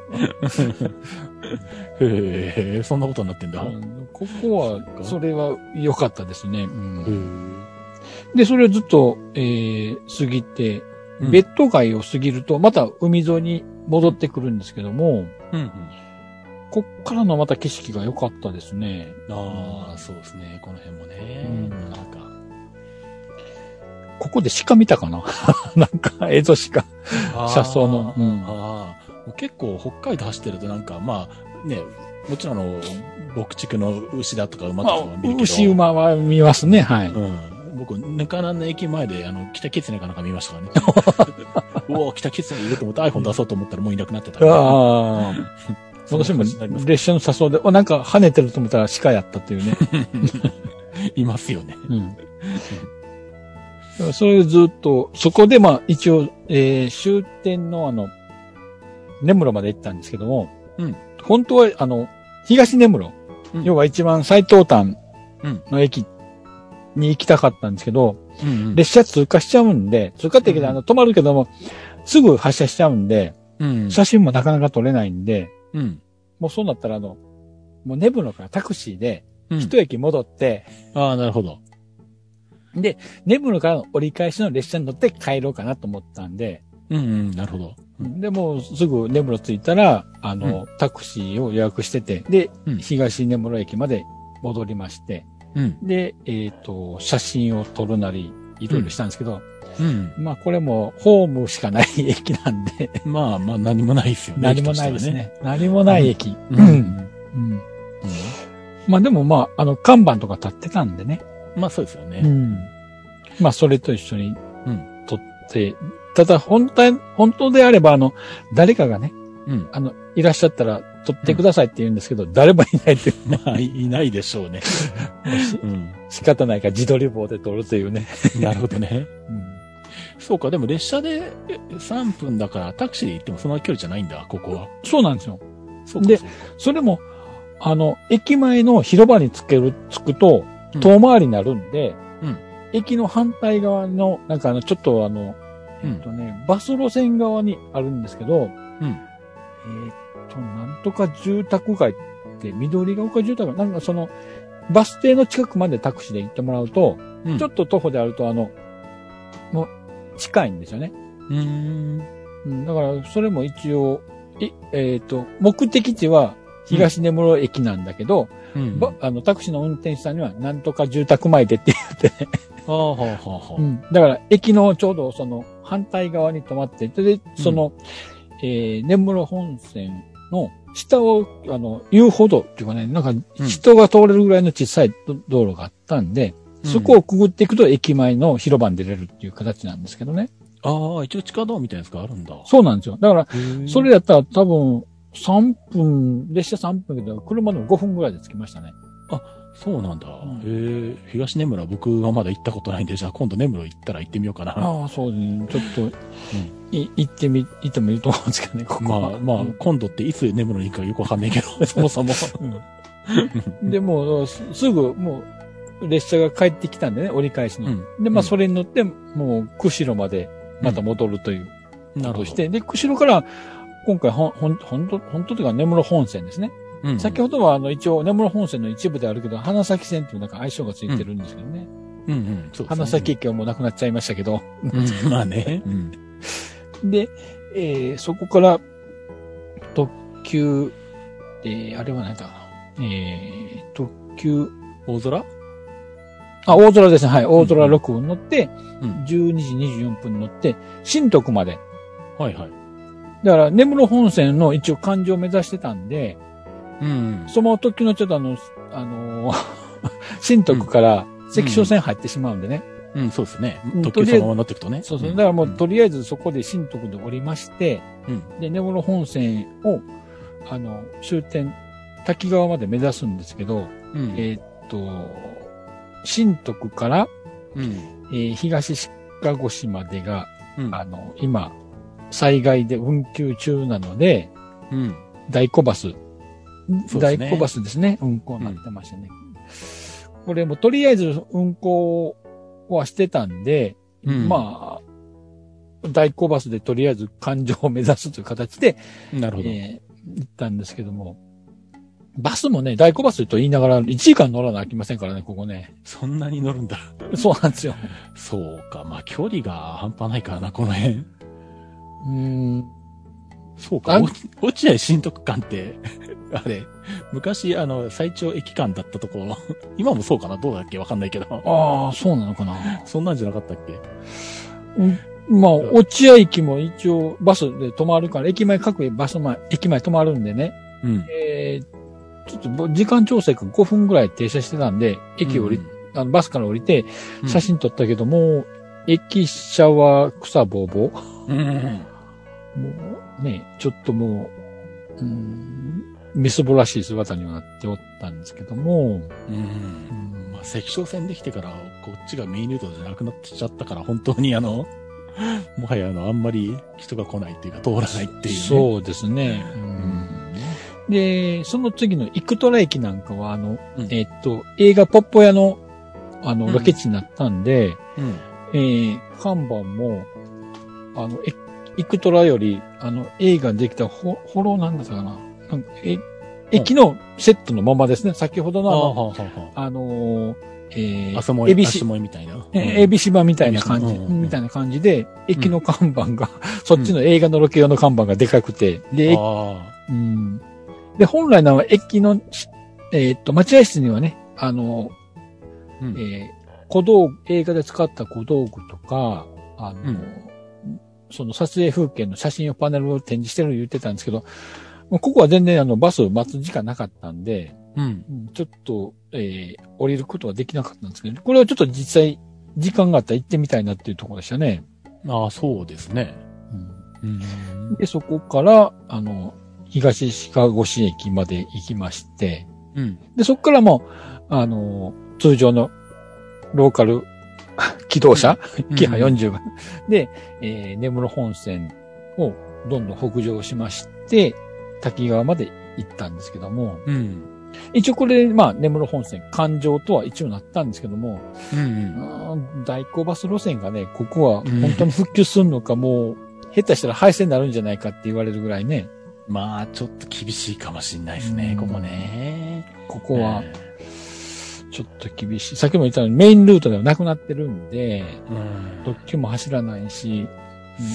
へえ、そんなことになってんだ。へうんここは、それは良かったですね。うんえ。で、それをずっと、えー、過ぎて、うんベッド街を過ぎると、また海沿いに戻ってくるんですけども、うんうん。こっからのまた景色が良かったですね。ああ、そうですね。この辺もね。うん。ここで鹿見たかな？なんか、映像鹿。車窓のうんあー結構北海道走ってるとなんか、まあ、ね、もちろんあの、牧畜の牛だとか馬とかは見るけど。牛馬は見ますね、はい。うん。僕、ぬかなんの駅前で、あの、北キツネかなんか見ましたからね。うお北キツネいると思って iPhone 出そうと思ったらもういなくなってた。ああ。私も列車の車窓で、お、なんか跳ねてると思ったら鹿やったっていうね。いますよね。うん。それずっと、そこでまあ一応、えー終点のあの、根室まで行ったんですけども、うん本当はあの、東根室、うん要は一番最東端うんの駅に行きたかったんですけど、うんうん。列車通過しちゃうんで、通過って言うけどうんあの、止まるけども、すぐ発車しちゃうんで、うん。写真もなかなか撮れないんで、うん。もうそうなったらあの、もう根室からタクシーで、うん一駅戻って、ああ、なるほど。根室からの折り返しの列車に乗って帰ろうかなと思ったんで、うんうん、なるほど。うんで、もうすぐ根室着いたら、あの、タクシーを予約してて、で、うん東根室駅まで戻りまして、うん。で、えっ、と、写真を撮るなり、いろいろしたんですけど、うん。まあこれもホームしかない 駅なんで、まあまあ何もないですよね。何もないですね。何もない駅。う。うんん。うん。うんまあでもまあ、あの、看板とか立ってたんでね。まあそうですよね。ん。まあそれと一緒にうん撮って、ただ本当、本当であればあの、誰かがね、うん。あの、いらっしゃったら撮ってくださいって言うんですけど、誰もいないっていう、まあ、いいないでしょうね。うん。仕方ないから自撮り棒で撮るというね。なるほどね。うんそうか、でも列車でえ3分だからタクシーで行ってもそんな距離じゃないんだ、ここは。そうなんですよ。でそれも、あの、駅前の広場につける、つくとうん、遠回りになるんで、うん駅の反対側の、なんかあの、ちょっとあの、うんえっとね、バス路線側にあるんですけど、うん。えーっと、なんとか住宅街って、緑が丘住宅街、なんかその、バス停の近くまでタクシーで行ってもらうと、うんちょっと徒歩であると、あの、もう、近いんですよね。うーん。うん、だから、それも一応、いえっ、と、目的地は東根室駅なんだけど、うん。ばあの、タクシーの運転手さんには、なんとか住宅前でって言ってね、ああ、はあ、はあ、はあ。うん。だから、駅のちょうどその、反対側に止まってて、で、その、えー、根室本線の下を、あの、遊歩道っていうかね、なんか、人が通れるぐらいの小さい道道路があったんで、そこをくぐっていくと駅前の広場に出れるっていう形なんですけどね。ああ、一応地下道みたいなやつがあるんだ。そうなんですよ。だから、それやったら多分、3分、列車3分けど、車でも5分ぐらいで着きましたね。そうなんだ。んへえ、東根村僕はまだ行ったことないんで、じゃあ今度根室行ったら行ってみようかな。ああ、そうですね。ちょっと、い行ってみ、行ってもいいと思うんですけどね、ここは。まあまあ、今度っていつ根室に行くかよくわかんないけど、そもそも。うんで、もう、すすぐ、もう、列車が帰ってきたんでね、折り返しの。うんで、まあ、うんそれに乗って、もう、釧路まで、また戻るというなるほど。して、で、釧路から、今回ほん、ほん、ほんと、ほんとというか根室本線ですね。うん先ほどはあの一応根室本線の一部であるけど、花咲線っていうなんか相性がついてるんですけどね。うんうん。そうですね花咲駅はもうなくなっちゃいましたけど。うん、まあね。うん。で、えーそこから特急、えーあれは何だえー特急、大空？あ、大空ですね。はい。大空6分乗って、うん。12時24分乗って、新徳まで。はいはい。だから、根室本線の一応環状を目指してたんで、うん。その時のちょっとあの、あのー 新徳から関所線入ってしまうんでね。うん、そうですねうん。特急そのまま乗っていくとね。そうそう。んだからもう、とりあえずそこで新徳で降りまして、うん。で、根室本線を、あの、終点、滝川まで目指すんですけど、うん。えーっと、新徳から、うん。えー東シカゴ市までが、うん。あの、今、災害で運休中なので、うん。大小バス。ね大小バスですね。運行になってましたね。これもとりあえず運行はしてたんで、うんまあ、大小バスでとりあえず環状を目指すという形で、なるほど。えー行ったんですけども、バスもね、大小バスと言いながら1時間乗らなきゃいけませんからね、ここね。そんなに乗るんだ。そうなんですよ。そうか。まあ、距離が半端ないからな、この辺。うーん。そうか。落合新徳間って、あれ、昔、あの、最長駅間だったところ、今もそうかな？どうだっけ？わかんないけど。ああ、そうなのかな？そんなんじゃなかったっけ？うんまあ、落合駅も一応バスで止まるから、駅前各バス前、駅前止まるんでね。うん。えー、ちょっとぼ時間調整が5分ぐらい停車してたんで、駅降り、あのバスから降りてうん写真撮ったけども、駅舎は草ぼうぼう。うん。うん。もうね、ちょっともう、うん、みすぼらしい姿にはなっておったんですけども、うん。うんまあ、関所線できてから、こっちがメインルートじゃなくなってちゃったから、本当にあの、もはやあの、あんまり人が来ないっていうか、通らないっていう、ね。そうですね。ううんん。で、その次のイクトラ駅なんかは、あの、うんえっと、映画ポッポ屋の、あの、うんロケ地になったんで、うん。えー看板も、あの、えイクトラより、あの、映画できたほ、ホロなんだったかな。なんかえ駅のセットのままですね。先ほどのあの、ああ、のーえー、あそもい、エビシあそ、もいみたいな。えーエビシバみたいな感じ、みたいな感じで、駅の看板が、そっちの映画のロケ用の看板がでかくて、で、うん。で、本来なら駅の、えーっと、待合室にはね、あの。えー小道具、映画で使った小道具とか、あの、うんその撮影風景の写真用パネルを展示してるの言ってたんですけど、ここは全然あのバスを待つ時間なかったんで、うん。うんちょっと、えー降りることはできなかったんですけど、これはちょっと実際、時間があったら行ってみたいなっていうところでしたね。ああ、そうですね。うん。で、そこから、あの、東シカゴ市駅まで行きまして、うん。で、そこからもう、あの、通常のローカル機動車、キハ40が。で、えー、根室本線をどんどん北上しまして、滝川まで行ったんですけども、うん。一応これ、まあ、根室本線、環状とは一応なったんですけども、うん。うーん大高バス路線がね、ここは本当に復旧するのか、もう、下手したら廃線になるんじゃないかって言われるぐらいね、まあ、ちょっと厳しいかもしれないですね、うん。ここね。ここはちょっと厳しい。さっきも言ったようにメインルートではなくなってるんで、うん。特急も走らないし、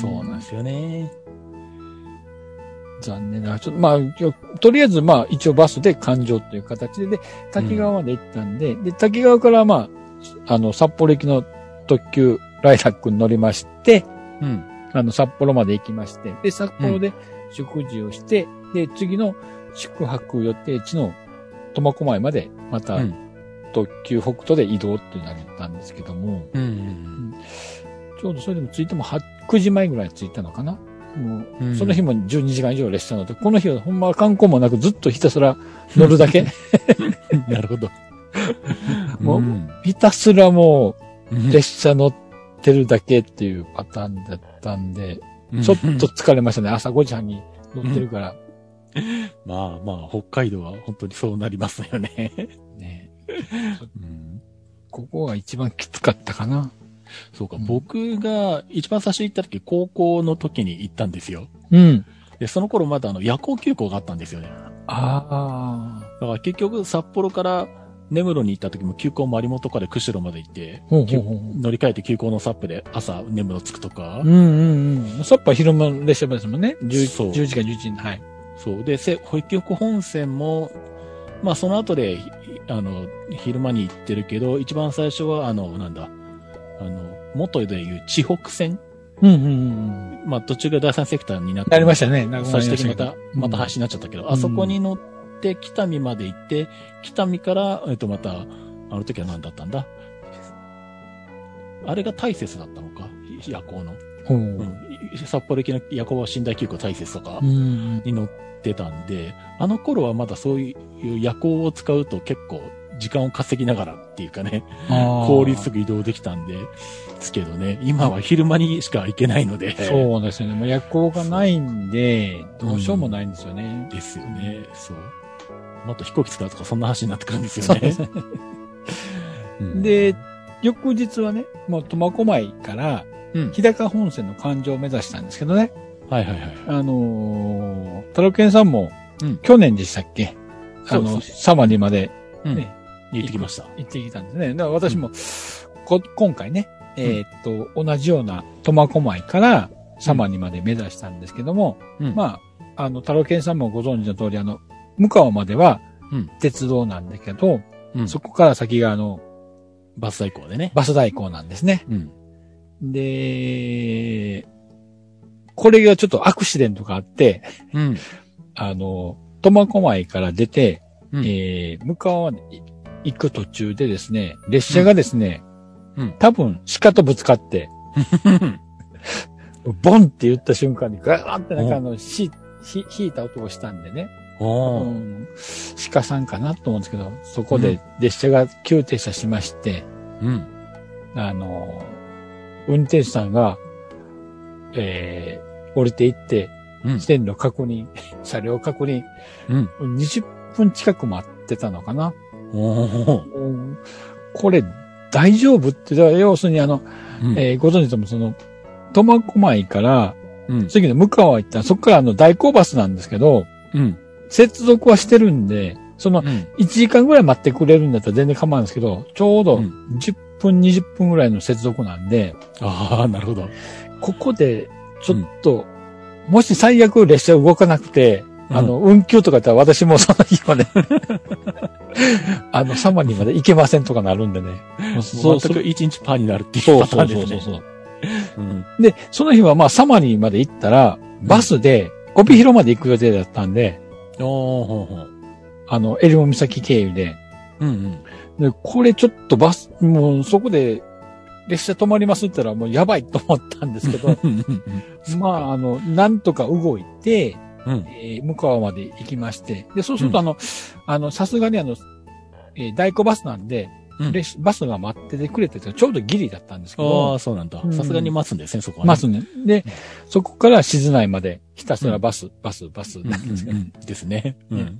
そうなんですよね。残念ながら。ちょっと、まあ、とりあえず、まあ、一応バスで環状という形で、で、滝川まで行ったんで、で、滝川から、まあ、あの、札幌行きの特急ライラックに乗りまして、うん。あの、札幌まで行きまして、で、札幌で食事をして、で、次の宿泊予定地の苫小牧まで、またうん、特急北斗で移動ってなったんですけども、うん。ちょうどそれでも着いても8 9時前ぐらい着いたのかなもう、うんその日も12時間以上列車乗って、この日はほんま観光もなくずっとひたすら乗るだけ。なるほど。もうんひたすらもうう列車乗ってるだけっていうパターンだったんで、ちょっと疲れましたね。朝5時半に乗ってるから。まあまあ、北海道は本当にそうなりますよね。ね、うんここが一番きつかったかな。そうか、うん僕が一番最初行った時、高校の時に行ったんですよ。うん。で、その頃まだあの夜行急行があったんですよね。あだから結局札幌から根室に行った時も急行丸本から釧路まで行って、あ。ほうほうほう。乗り換えて急行のサップで朝根室着くとか、うんうんうん。サッパー昼間列車ですもんね。10, そう10時か11時に。はい。そう。で、せ北極本線も、まあその後で、ひあの、昼間に行ってるけど、一番最初は、あの、なんだ、あの、元でいう地北線？うんうんうん。まあ途中が第三セクターになって、なりましたね。な最終的にまた、うんまた廃止になっちゃったけど、うんあそこに乗って北見まで行って、北見から、えっとまた、あの時は何だったんだ？あれが大雪だったのか？夜行の。ほう。うん。札幌行きの夜行は寝台急行大雪とかうん。に乗ってたんで、あの頃はまだそういう夜行を使うと結構時間を稼ぎながらっていうかね、効率よく移動できたんで、ですけどね、今は昼間にしか行けないので。そうですよね。もう夜行がないんで、どうしようもないんですよね。ですよね。そう。もっと飛行機使うとかそんな話になってくるんですよね。で、翌日はね、もう苫小牧からうん。日高本線の環状を目指したんですけどね。はいはいはい。あのー、タロケンさんも、うん去年でしたっけ？あの、サマリまでうん。ね行ってきました。行ってきたんですね。だから私も、こ今回ね、えーっと、同じような苫小牧からサマリまで目指したんですけども、うんまあ、あの、タロケンさんもご存知の通り、あの、向川まではうん鉄道なんだけど、うんそこから先があの、バス代行でね。バス代行なんですね。うん。で、これがちょっとアクシデントがあって、うん。あの、苫小牧から出て、うん。えー、向川まで行く途中でですね、列車がですね、うん。多分鹿とぶつかって、ボンって言った瞬間にガーってなんかあの、し、ひ、引いた音をしたんでね、うん、鹿さんかなと思うんですけど、そこで列車が急停車しまして、うん。あの、運転手さんが、えー、降りていって、うん。線路確認、車両確認、うん。20分近く待ってたのかな。これ、大丈夫って、だから要するにあの、うん。えーご存知ともその、苫小牧から、うん。次の向川行ったら、そこからあの代行バスなんですけど、うん。接続はしてるんで、その、うん。1時間ぐらい待ってくれるんだったら全然構わないんですけど、ちょうどうん10分、20分ぐらいの接続なんで、ああ、なるほど。ここで、ちょっと、もし最悪列車動かなくて、あの、運休とかだったら私もその日まで、あの、サマリーまで行けませんとかなるんでね。そう、そ全く一日パーになるっていうそうパタそうーンですね。そうそうそう。うん。で、その日はまあサマリーまで行ったら、バスで、帯広まで行く予定だったんで、うほう。あの、エリモ岬経由で、うんうん。で、これちょっとバス、もうそこで列車止まりますって言ったらもうやばいと思ったんですけど、まあ、あの、なん。とか動いて、うん。えー向川まで行きまして、で、そうするとあの、あの、さすがにあの、えー代行バスなん。で、うん。バスが待っててくれてて、ちょうどギリだったん。ですけどああ、、そうなん。だ。さすがに待つん。ですね、そこはね。待つね。で、そこから静内までひたすらバス、バス、バスなん。ですけど、うん。うん。ですね。うん。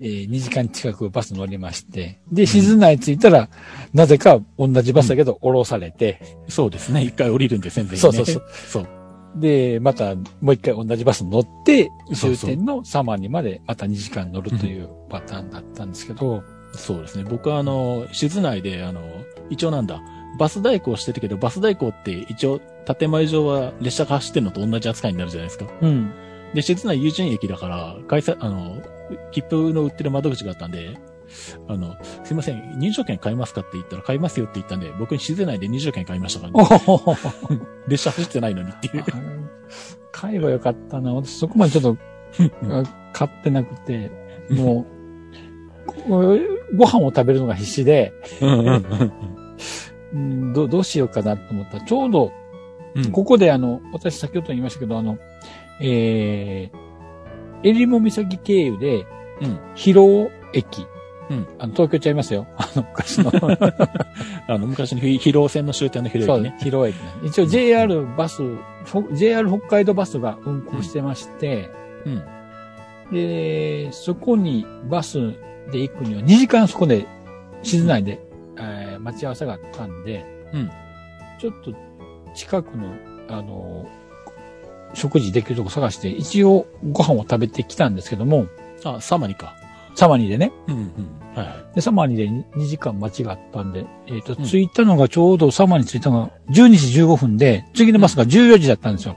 えー2時間近くバス乗りまして、で、静内着いたら、なぜか同じバスだけど降ろされて、そうですね。一回降りるんで、全然ね。そうそうそう。そう。で、またもう一回同じバス乗って、終点のサマーにまでまた2時間乗るというパターンだったんですけど、そうですね。僕はあの、静内で、あの、一応なんだ、バス代行してるけど、バス代行って一応、建前上は列車が走ってるのと同じ扱いになるじゃないですか。うん。で、静内友人駅だから、開催、あの、切符の売ってる窓口があったんで、あの、すいません、入場券買いますかって言ったら買いますよって言ったんで、僕に静内で入場券買いましたからおね。列車走ってないのにっていう。買えばよかったな。私そこまでちょっと、あ 買ってなくて、もう、ごご飯を食べるのが必死で、どどうしようかなと思った。ら、ちょうど、うん。ここであの、私先ほど言いましたけど、あの、えー、えりも岬経由で、うん広尾駅、うんあの、東京ちゃいますよ。あの、昔の。あの、昔の広尾線の終点の広そういね。広尾駅ね。一応 JR バス、ほ JR 北海道バスが運行してまして、うん。で、そこにバスで行くには2時間そこで、静内で、えー待ち合わせがあったんで、うんちょっと近くの、あの、食事できるとこ探して、一応ご飯を食べてきたんですけども、あ、サマニか。サマニでね。うんうん。はいはい。で、サマニで2時間待ちがあったんで、えっ、と、うん着いたのがちょうどサマニ着いたのが12時15分で、次のバスが14時だったんですよ。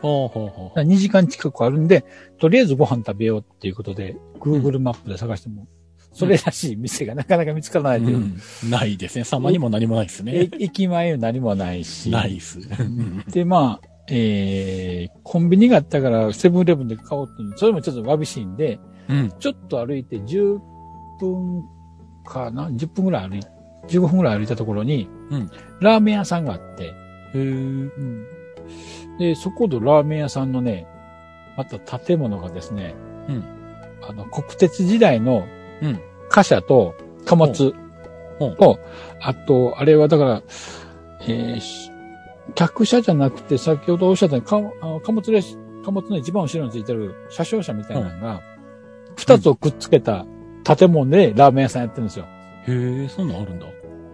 ほうほうほだから2時間近くあるんで、とりあえずご飯食べようっていうことで、Google マップで探しても、それらしい店がなかなか見つからないという。うん。ないですね。サマにも何もないですえね。駅前何もないし。ないっす。うんで、まあ、えー、コンビニがあったから、セブンイレブンで買おうっていうのそれもちょっとわびしいんで、うん。ちょっと歩いて10分かな ?10 分ぐらい歩い、15分ぐらい歩いたところに、うんラーメン屋さんがあって、へーで、そこのラーメン屋さんのね、また建物がですね、うんあの、国鉄時代のうん。貨車と貨物ほうと、あと、あれはだから、えーし客車じゃなくて、先ほどおっしゃったように貨物列貨物の一番後ろについてる車掌車みたいなのが、二つをくっつけた建物でラーメン屋さんやってるんですよ。へえ、そんなんあるんだ。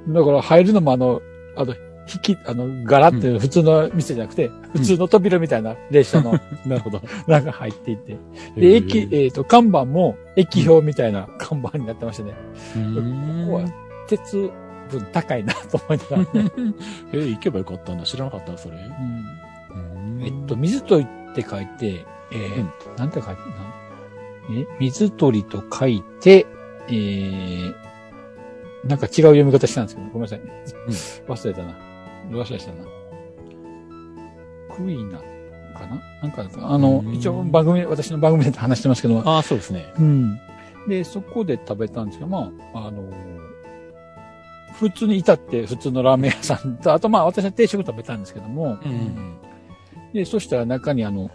だから入るのもあの、あの、引き、あの、ガラっていう普通の店じゃなくて、普通の扉みたいな列車の なるほど。中入っていて。で、駅、へえっ、と、看板も駅表みたいな看板になってましてね。ーここは鉄分高いなと思いながらね。えー、行けばよかったんだ。知らなかった、それ。うんえっと、水鳥って書いて、えーうんなんて書いて、え、水鳥と書いて、えー、なんか違う読み方したんですけど、ごめんなさい。忘れたな。忘れしたな。クイーナかな？なんか、あのう、ん一応番組、私の番組で話してますけど、ああ、そうですね。うん。で、そこで食べたんですけど、まあ、あの普通に至って普通のラーメン屋さんと、あとまあ私は定食食べたんですけども、うん。で、そしたら中にあの、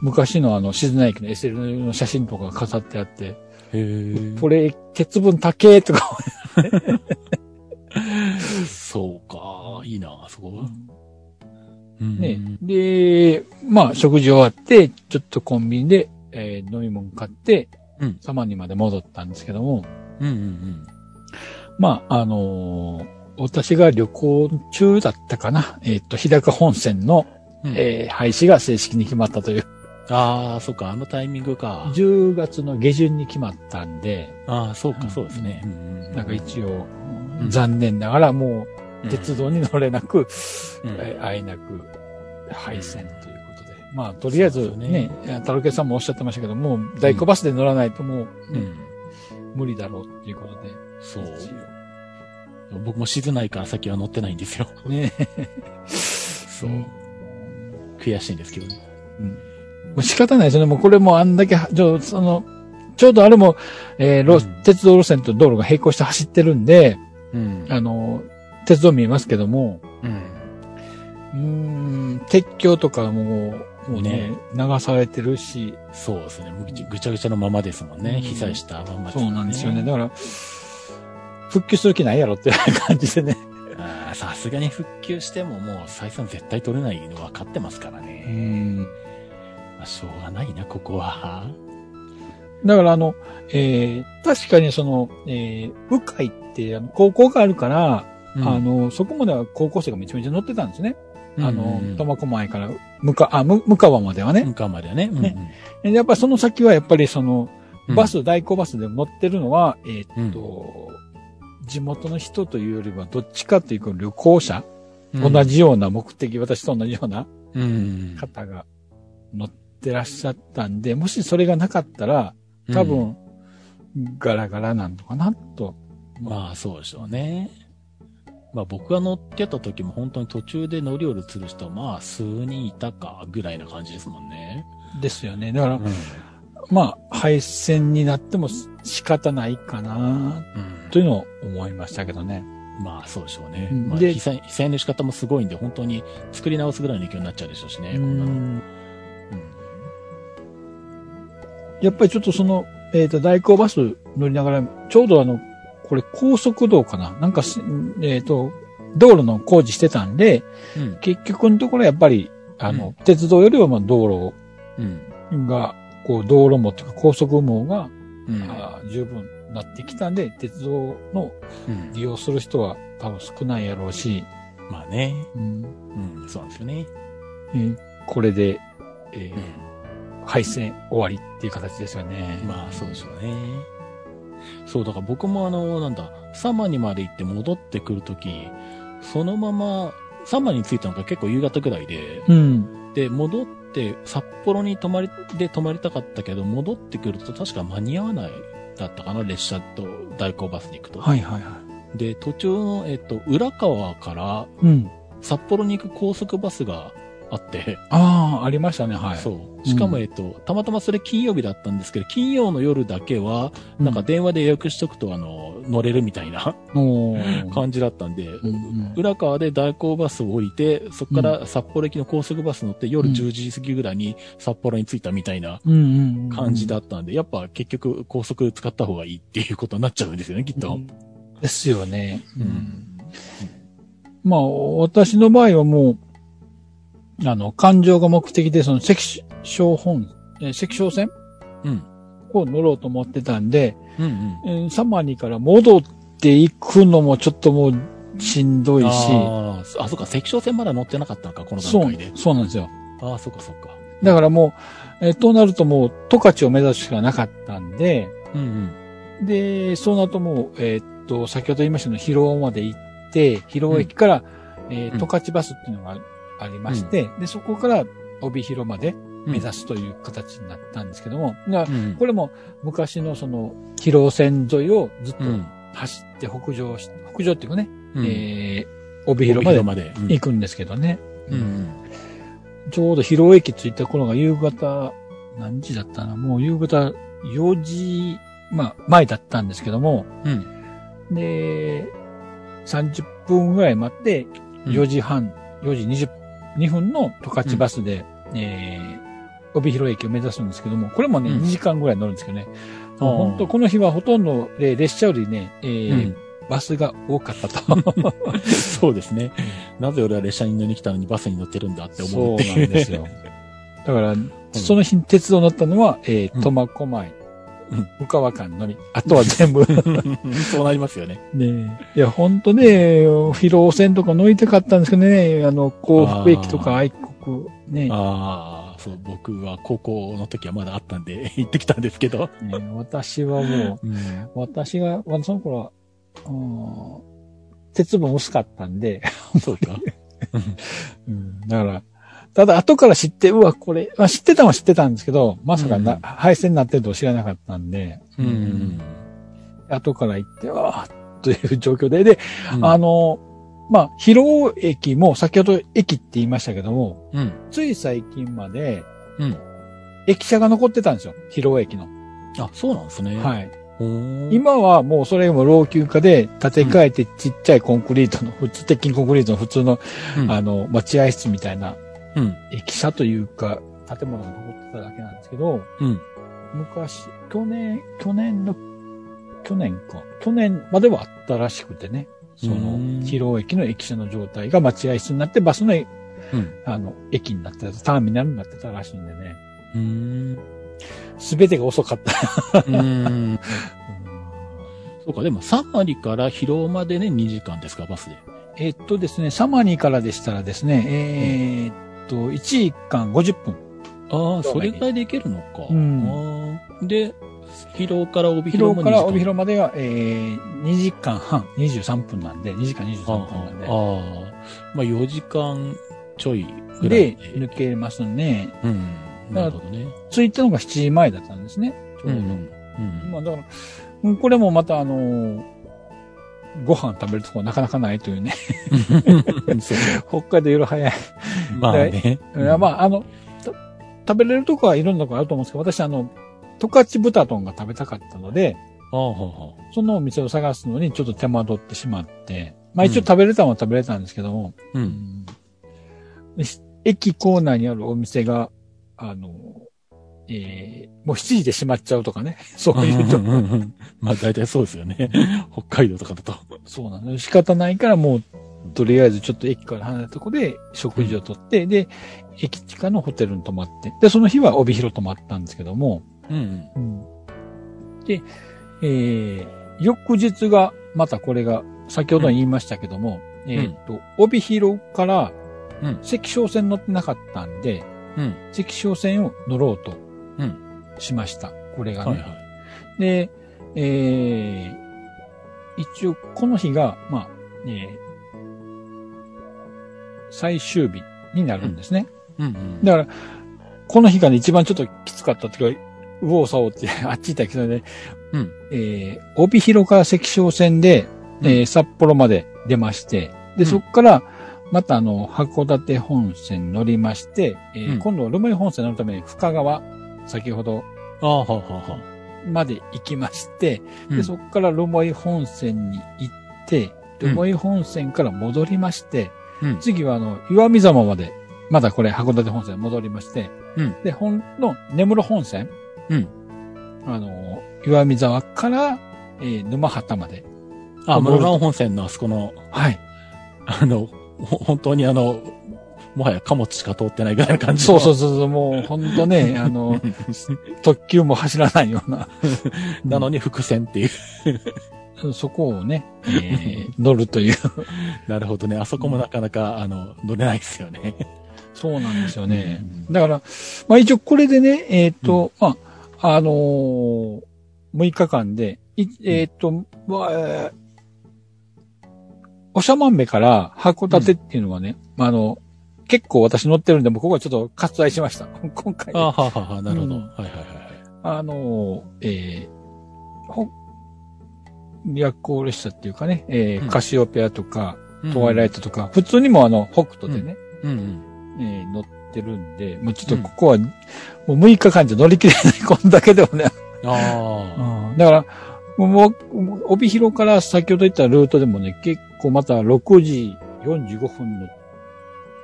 昔のあの、静内駅の SL の写真とかが飾ってあって。これ、鉄分高えとか、そうか。いいな、そこは。ね。で、まあ、食事終わって、ちょっとコンビニで、えー飲み物買って、うんサマニまで戻ったんですけども、うんうんまあ、あのー私が旅行中だったかな、えっ、と、日高本線の、うん。うんえー廃止が正式に決まったという、ああ、そっか、あのタイミングか。10月の下旬に決まったんで、ああ、そうか、うんそうですね。なんか一応、うん残念ながらもう鉄道に乗れなく、うんえーあえなく廃線ということで。まあ、とりあえずねね、タロケさんもおっしゃってましたけども、大工バスで乗らないともう、ねうん。無理だろうっていうことで。そう。僕も静内から先は乗ってないんですよ。ね。そう。悔しいんですけどね。もう仕方ないですよね。もうこれもあんだけ、ちょその、ちょうどあれも、えー路うん鉄道路線と道路が並行して走ってるんで、うん。あの、鉄道見えますけども、うん。うーん、鉄橋とかも、もうね、流されてるし、そうですね。ぐちゃぐちゃのままですもんね。うん被災したまんまそうなんですよね。だから、復旧する気ないやろっていう感じでね。さすがに復旧してももう採算絶対取れないの分かってますからうね。ん。まあ、しょうがないな、ここは。だからあの、えー、確かにその、えー、鵜飼ってあの高校があるから、うんあ、の、そこまでは高校生がめちゃめちゃ乗ってたんですね。あのうん、苫小牧から、むか、あ、む、向川まではね。向かまではね。ねでやっぱりその先はやっぱりその、うんバス、代行バスで乗ってるのは、えーっと、う地元の人というよりは、どっちかというと旅行者、うん同じような目的、私と同じようなうん。方が乗ってらっしゃったんで、もしそれがなかったら、多分、ガラガラなんのかな、と。まあそうでしょうね。まあ僕が乗ってた時も本当に途中で乗り降りする人まあ数人いたかぐらいな感じですもんね。ですよね。だから、うん。まあ、配線になっても仕方ないかな、というのを思いましたけどね。まあそうでしょうね。まあ被災、被災の仕方もすごいんで本当に作り直すぐらいの勢いになっちゃうでしょうしね。こんなのうんやっぱりちょっとその、えっ、と、代行バス乗りながら、ちょうどあの、これ高速道かななんかし、えっ、と、道路の工事してたんで、うん。結局のところやっぱり、あの、鉄道よりはまあ道うん。路が、こう、道路網というか高速網が、うん。あー十分なってきたんで、鉄道のうん利用する人は多分少ないやろうし、まあね。うんうん。そうなんですよね。えーこれでえー、配線終わりっていう形ですよね。まあ、そうでしょうね。そう、だから僕もあの、なんだ、サマにまで行って戻ってくるとき、そのまま、サマに着いたのが結構夕方ぐらいで、うん。で、戻って、札幌に泊まり、で泊まりたかったけど、戻ってくると確か間に合わないだったかな、列車と代行バスに行くと。はいはいはで、途中の、えっと、浦川からい。うん。札幌に行く高速バスがあって、ああ、ありましたね、はい。そう。しかも、うんえっと、たまたまそれ金曜日だったんですけど、金曜の夜だけは、なんか電話で予約しとくと、あの、乗れるみたいな感じだったんで、うんうん浦川で代行バスを降りて、そこから札幌駅の高速バス乗って夜うん10時過ぎぐらいに札幌に着いたみたいな。感じだったんで、やっぱ結局高速使った方がいいっていうことになっちゃうんですよね、きっと。ですよね。うんまあ、私の場合はもう、あの、感情が目的で、その、赤小本、えー赤小線？うん。を乗ろうと思ってたんで、うんうん。えーサマニから戻っていくのもちょっともうしんどいし、あーあ、そっか、赤小線まだ乗ってなかったのか、このそう段階で。、そうなんですよ。ああ、そっかそっか。だからもう、えーとなるともう、十勝を目指すしかなかったんで、うんうん。で、そうなるともう、えーっと、先ほど言いましたように、広尾まで行って、広尾駅から、えーうん十勝バスっていうのがありまして、で、そこから帯広まで目指す。すという形になったんですけども、うん。これも昔のその、広尾線沿いをずっとうん。走って北上し、北上っていうかね、うんえー、帯広まで。行くんですけどね。うんうん。ちょうど広尾駅着いた頃が夕方、何時だったなもう夕方4時、まあ、前だったんですけども、うん。で、30分ぐらい待って、うん4時半、4時22分の十勝バスで、えー、帯広駅を目指すんですけども、これもね、うん2時間ぐらい乗るんですけどね。本当この日はほとんど、えー列車よりね、えーうんバスが多かったと。そうですね。なぜ俺は列車に乗りに来たのにバスに乗ってるんだってそう思って。なんですよ。だから、その日に鉄道乗ったのは、えー、苫小牧、うん。深川間のみ。あとは全部。そうなりますよね。ねえ。いや、ほん。とね、広尾線とか乗りたかったん。ですけどね、あの、幸福駅とか愛国、ねああ、そう、僕は高校の時はまだあったん。で、行ってきたん。ですけど。ね私はもう、うん。私が、まあその頃は、うん。鉄分薄かったん。で、そうか。うん。だから、ただ後から知って、うわ、これ、まあ、知ってたのは知ってたんですけど、まさかな、うん配線になってるとは知らなかったんで、うん。後から行って、わーという状況で、で、うんあ、の、まあ、広尾駅も、先ほど駅って言いましたけども、うん。つい最近まで、うん。駅舎が残ってたんですよ。広尾駅の。あ、そうなんですね。い。はい。今、今はもうそれも老朽化で建て替えてちっちゃいコンクリートの、普通、鉄筋コンクリートの普通の、うん、あの、待合室みたいなうん。駅舎というか、建物が残ってただけなんですけど、うん。昔、去年、去年の、去年か。去年まではあったらしくてね。そのうん、広尾駅の駅舎の状態が待合室になって、バスの、うん。あの、駅になってた、ターミナルになってたらしいんでね。うん。すべてが遅かった。うん。そうか、でも、サマリから広尾までね、2時間ですか、バスで。えっとですね、サマニーからでしたらですね、えーっと、1時間50分。ああ、それぐらいで行けるのか。うんで、広尾から帯広も広尾から帯2時間広までが、えー、2時間半、23分なんで、2時間23分なんで。ああ、まあ4時間ちょいぐらいで、抜けますね。うん。なるほどね。着いたのが7時前だったんですね。ちょうど。うん。うん。まあだから、うんこれもまたあのーご飯食べるところなかなかないというね。北海道夜早い。まあね。まあ、あの、た食べれるとこはいろんなとこあると思うんですけど、私あの、十勝豚丼が食べたかったので。そのお店を探すのにちょっと手間取ってしまって、まあ一応食べれたのは食べれたんですけども、うん。でし駅構内にあるお店が、あの、えー、もう7時で閉まっちゃうとかね。そういうとうんうんうんまあ大体そうですよね。北海道とかだと。そうなの。仕方ないからもう、とりあえずちょっと駅から離れたとこで食事をとって、で、駅地下のホテルに泊まって、で、その日は帯広泊まったんですけども、うん。で、えー、翌日が、またこれが、先ほど言いましたけども、えーっと、帯広からうん、赤小線乗ってなかったんで、うん。関商線を乗ろうとうん。しました。これがね。はいはい。で、えー、一応この日が、まあ、えー最終日になるんですね。うんうん。だから、この日がね、一番ちょっときつかったっていうか、右往左往って、あっち行ったけどね、うん。えー、帯広から関商線で、えー札幌まで出まして、で、うんそこから、またあの、函館本線に乗りまして、えーうん今度は留萌本線に乗るために深川、先ほどああ、はあは。まで行きまして、で、うんそこから留萌本線に行って、留萌本線から戻りまして、うん。次はあの、岩見沢まで、まだこれ函館本線戻りまして、うんで、本の根室本線、うん。あの、岩見沢から、えー沼畑まで。あ、室蘭本線のあそこの、はい。あの、ほ本当にあの、もはや貨物しか通ってないぐらいの感じそうそうう。そうそう、もう本当ね、あの、特急も走らないような、なのに伏線っていう。そこをね、えー乗るという。なるほどね。あそこもなかなか、あの、乗れないですよね。そうなんですよね。うんだから、まあ一応これでね、えっ、と、まあ、あのー、6日間で、いえっ、と、まあ、えーおしゃまんべから函館っていうのはね、まあ、あの、結構私乗ってるんで、もうここはちょっと割愛しました。今回。あはあはあはあ、なるほど。うんはいはいはいはい。あの、えー、ほ、夜行列車っていうかね、えーうんカシオペアとか、うんトワイライトとか、普通にもあの、北斗でね、うんうん。えー乗ってるんで、もうちょっとここは、もう6日間じゃ乗り切れない、こんだけでもね。あだから、もう、帯広から先ほど言ったルートでもね、結構また6時45分のあ。うん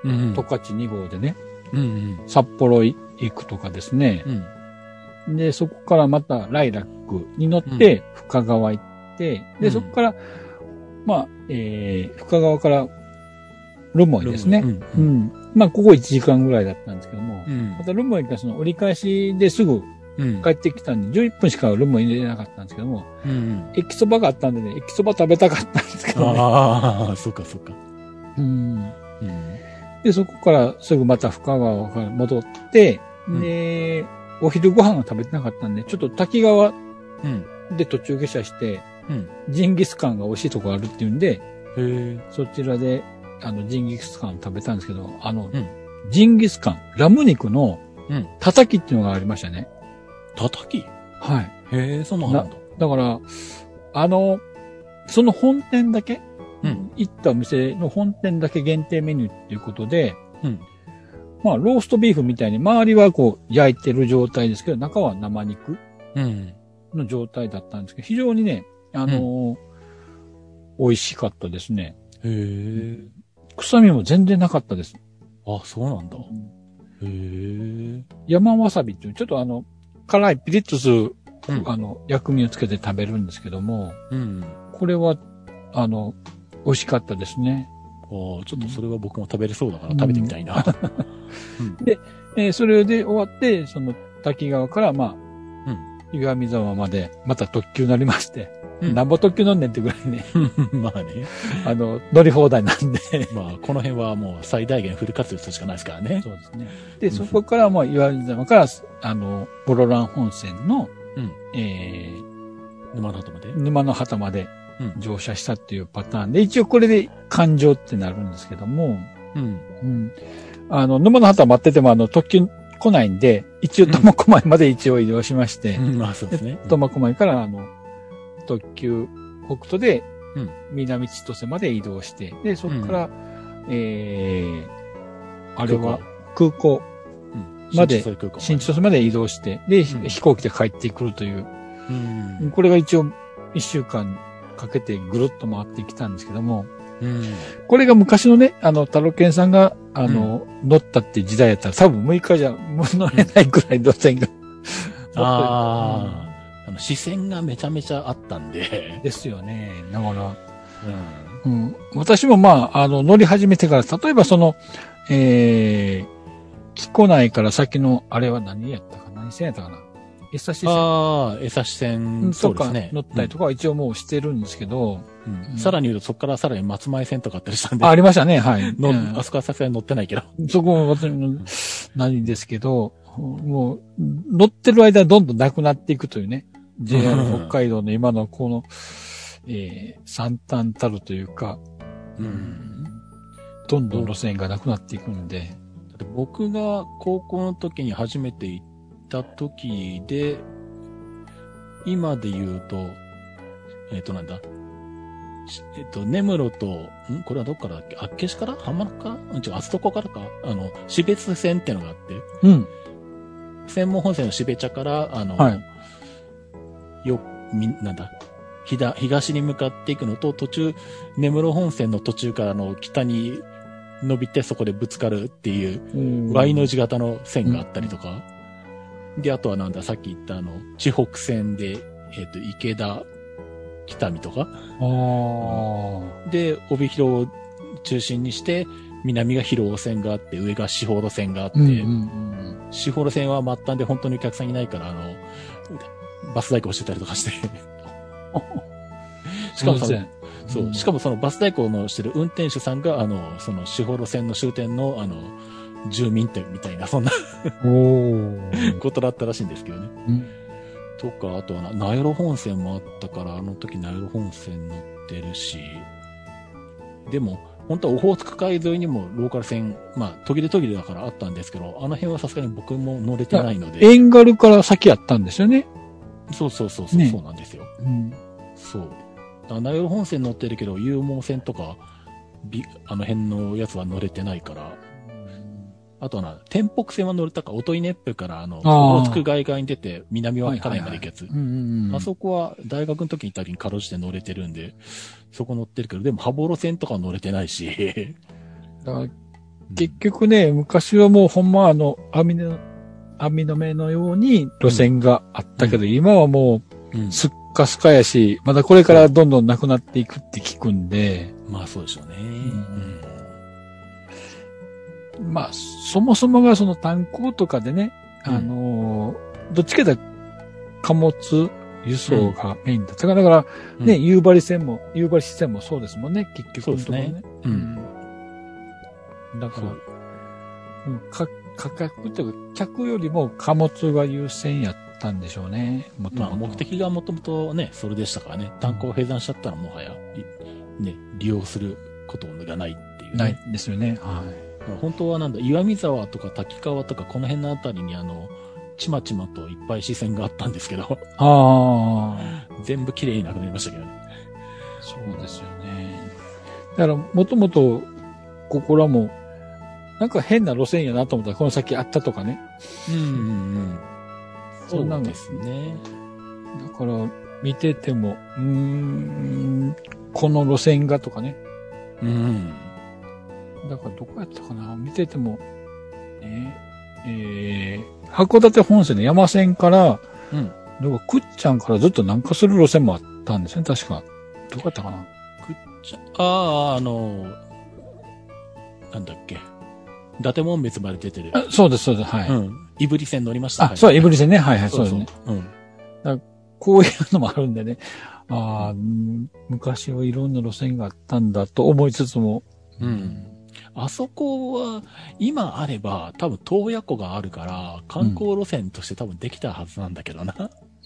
十勝2号でね、うんうん。札幌行くとかですね。うん。で、そこからまたライラックに乗って、深川行って、で、うんそこから、まあ、えー、深川から、ルモイですね。うん。まあ、ここ1時間ぐらいだったんですけども、うんまたルモイからその折り返しですぐうん。帰ってきたんで、11分しかルモイ入れなかったんですけども、うんうん。駅そばがあったんでね、駅そば食べたかったんですけどね。ああ、そっかそっか。うん。うん。で、そこからすぐまた深川から戻って、うんで、お昼ご飯が食べてなかったんで、ちょっと滝川うん。で途中下車して、うん。ジンギスカンが美味しいとこあるっていうんで。そちらで、あの、ジンギスカン食べたんですけど、あの、うんジンギスカン、ラム肉のうん。たたきっていうのがありましたね。叩き？はい。へえ、そんなんだ。だから、あの、その本店だけ、うん。行ったお店の本店だけ限定メニューっていうことで、うん。まあ、ローストビーフみたいに周りはこう焼いてる状態ですけど、中は生肉うん。の状態だったんですけど、非常にね、あのー美味しかったですね。へえ。臭みも全然なかったです。あ、そうなんだ。へえ。山わさびっていう、ちょっとあの、辛いピリッとする、うんあの、薬味をつけて食べるんですけども、うん。これは、あの、美味しかったですね。ああ、ちょっとそれは僕も食べれそうだから食べてみたいな。えーそれで終わって、その滝川から、まあ、うん岩見沢まで、また特急乗りまして、うんなんぼ特急乗んねんってぐらいね、まあね。あの、乗り放題なんで。まあ、この辺はもう最大限フル活用するしかないですからね。そうですね。で、そこからもう岩見沢から、あの、ボロラン本線の、うんえー沼の後まで。沼の旗までうん乗車したっていうパターン。で、一応これで環状ってなるんですけども、うん。うん。あの、沼の旗待ってても、あの、特急来ないんで、一応苫小牧まで一応移動しまして、うん。まあそうですね。苫小牧から、あの、特急北斗でうん、南千歳まで移動して、で、そこから、えー、あれは、空港、うん。まで新千歳まで移動して、で、ん。飛行機で帰ってくるという、うん。これが一応一週間かけてぐるっと回ってきたんですけども、うん。これが昔のね、あの、タロケンさんが、あの、乗ったって時代やったら多分6日じゃ乗れないくらい路線が。ああ。あの、視線がめちゃめちゃあったんで。ですよね。だから、うん。うん、私もまあ、あの、乗り始めてから、例えばその、えー、木古内から先の、あれは何やったか何線やったかな江差線ああ、江差線、そとかうですね。乗ったりとかは一応もうしてるんですけど、さらに言うと、そこからさらに松前線とかあったりしたんで、あありましたね、はい。のうんあそこはさすがに乗ってないけど。そこも私もないんですけど、もう、乗ってる間どんどんなくなっていくというね。JR 北海道の今のこの、えー、惨憺たるというか、うん。どんどん路線がなくなっていくんで。僕が高校の時に初めて行った時で、今で言うと、えっ、となんだ、しえっ、と、根室と、ん？これはどっからだっけ？あっけしから？浜名から？うん違う、あそこからか？あの、標別線ってのがあって、うん。専門本線の標茶から、あの、はい。よ、み、なんだ、ひだ、東に向かっていくのと、途中、根室本線の途中からの北に伸びてそこでぶつかるっていう、Y の字型の線があったりとか、で、あとはなんだ、さっき言ったあの、地北線で、えっ、と、池田、北見とか。で、帯広を中心にして、南が広尾線があって、上が四方路線があって、うんうんうん。四方路線は末端で本当にお客さんいないから、あの、バス代行してたりとかして。しかもその、そう、しかもそのバス代行のしてる運転手さんが、あの、その四方路線の終点の、あの、住民店みたいな、そんなおー。ことだったらしいんですけどね。うんとか、あとはな、名寄本線もあったから、あの時名寄本線乗ってるし、でも、本当はオホーツク海沿いにもローカル線、まあ、途切れ途切れだからあったんですけど、あの辺はさすがに僕も乗れてないので、エンガルから先やったんですよね。そうそうそうそう、ねそうなんですよ。うん。そう。あ名寄本線乗ってるけど、有毛線とか、びあの辺のやつは乗れてないから、あとはな、天北線は乗れたか、音井ネップから、あの、大津区外側に出て、南稚内まで行くやつ。うんうんうん。あそこは大学の時に行った時にかろうじて乗れてるんで、そこ乗ってるけど、でも、羽幌線とかは乗れてないし。だから結局ね、昔はもうほんまあの、網の、網の目のように路線があったけど、今はもうんうすっかすかやし、まだこれからどんどんなくなっていくって聞くんで、まあ、そうでしょうね。んまあ、そもそもがその炭鉱とかでね、うん。あのーどっちかというと貨物輸送がメインだったか。ら、だからね、うん。夕張線も、夕張支線もそうですもんね、結局ね。そうですね。うん。うん。だからそう、うんか価格というか、客よりも貨物が優先やったんでしょうね、もとまあ、もと。目的がもともとね、それでしたからね。炭鉱を閉山しちゃったらもはや、いね、利用することがないっていう、ね。ないですよね。は本当はなんだ、岩見沢とか滝川とかこの辺のあたりにあの、ちまちまといっぱい視線があったんですけど、い。ああ、全部綺麗になくなりましたけどね。そうですよね。だから、もともと、ここらも、なんか変な路線やなと思ったら、この先あったとかね。うんうんうん。そんなのそうですね。だから、見てても、うーん、この路線がとかね。うん。だからどこやったかな？見てても、ね、えー、函館本線の山線から、うん。なんかくっちゃんからずっと南下する路線もあったんですね、確か。どこやったかな？くっちゃ、ああ、あの、なんだっけ。伊達門別まで出てる。あそうです、そうです、はい。うん。いぶり線乗りました。あ、そう、エブリ線。線ね、はいはい、そうですね。うん。こういうのもあるんでね。ああ、うん昔はいろんな路線があったんだと思いつつも。うん。あそこは、今あれば、多分、洞爺湖があるから、観光路線として多分できたはずなんだけどな。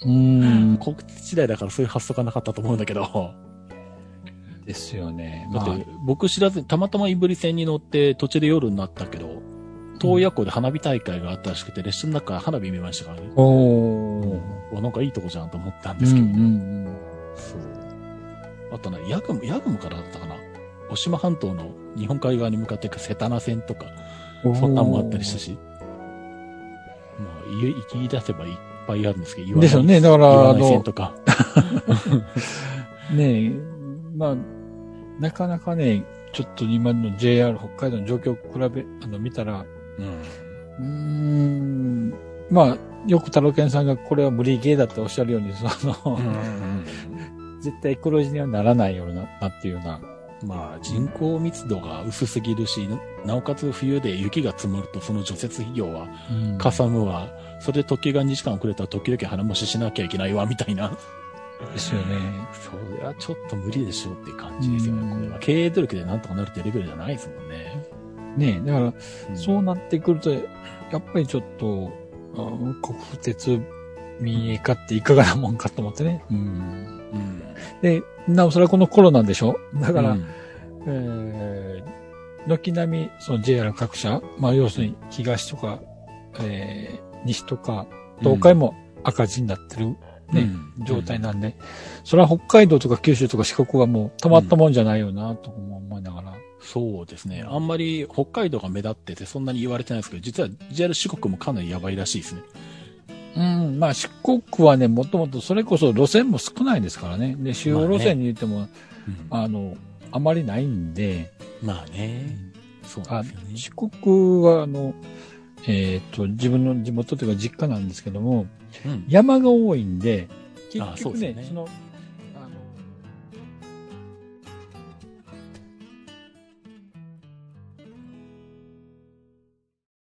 うーん。国鉄時代だからそういう発想がなかったと思うんだけど。ですよね。だまあって、僕知らずに、たまたまいぶり線に乗って途中で夜になったけど、洞爺湖で花火大会があったらしくて、列車の中から花火見ましたからね。おー。うわなんかいいとこじゃんと思ったんうんうですけど。んそう。あとね、ヤグム、ヤグムからだったかな。渡島半島の日本海側に向かっていく瀬田名線とか、うん。そんなんもあったりしたし。まあ、言い出せばいっぱいあるんですけど、言わないですよね。だから、あ言わない線の、とか。ねえ、まあ、なかなかね、ちょっと今の JR 北海道の状況を比べ、あの、見たら、うん。ん、まあ、よく太郎健さんがこれは無理ゲーだっておっしゃるように、その、うん 絶対黒字にはならないような、なっていうようなまあ人口密度が薄すぎるし、なおかつ冬で雪が積もるとその除雪費用はかさむわ、それで特急が2時間遅れたら時々鼻もししなきゃいけないわ、みたいな。ですよね。それはちょっと無理でしょうっていう感じですよね。これは経営努力でなんとかなるってレベルじゃないですもんね。ねえ、だから、そうなってくると、やっぱりちょっと、国鉄民営化っていかがなもんかと思ってね。うん。うん、で、なおそれはこのコロナでしょ？だから、うん、えー、軒並み、その JR 各社、まあ要するに東とか、えー、西とか、東海も赤字になってるね、うん、状態なんで、それは北海道とか九州とか四国はもう止まったもんじゃないよな、と思いながら。そうですね。あんまり北海道が目立っててそんなに言われてないですけど、実は JR 四国もかなりやばいらしいですね。うん、まあ四国はね、もともとそれこそ路線も少ないですからね。で、主要路線に言っても、まあねうん、あの、あまりないんで。まあね。そうですね。四国は、あの、えっ、ー、と、自分の地元というか実家なんですけども、うん、山が多いんで、結局ね、そねその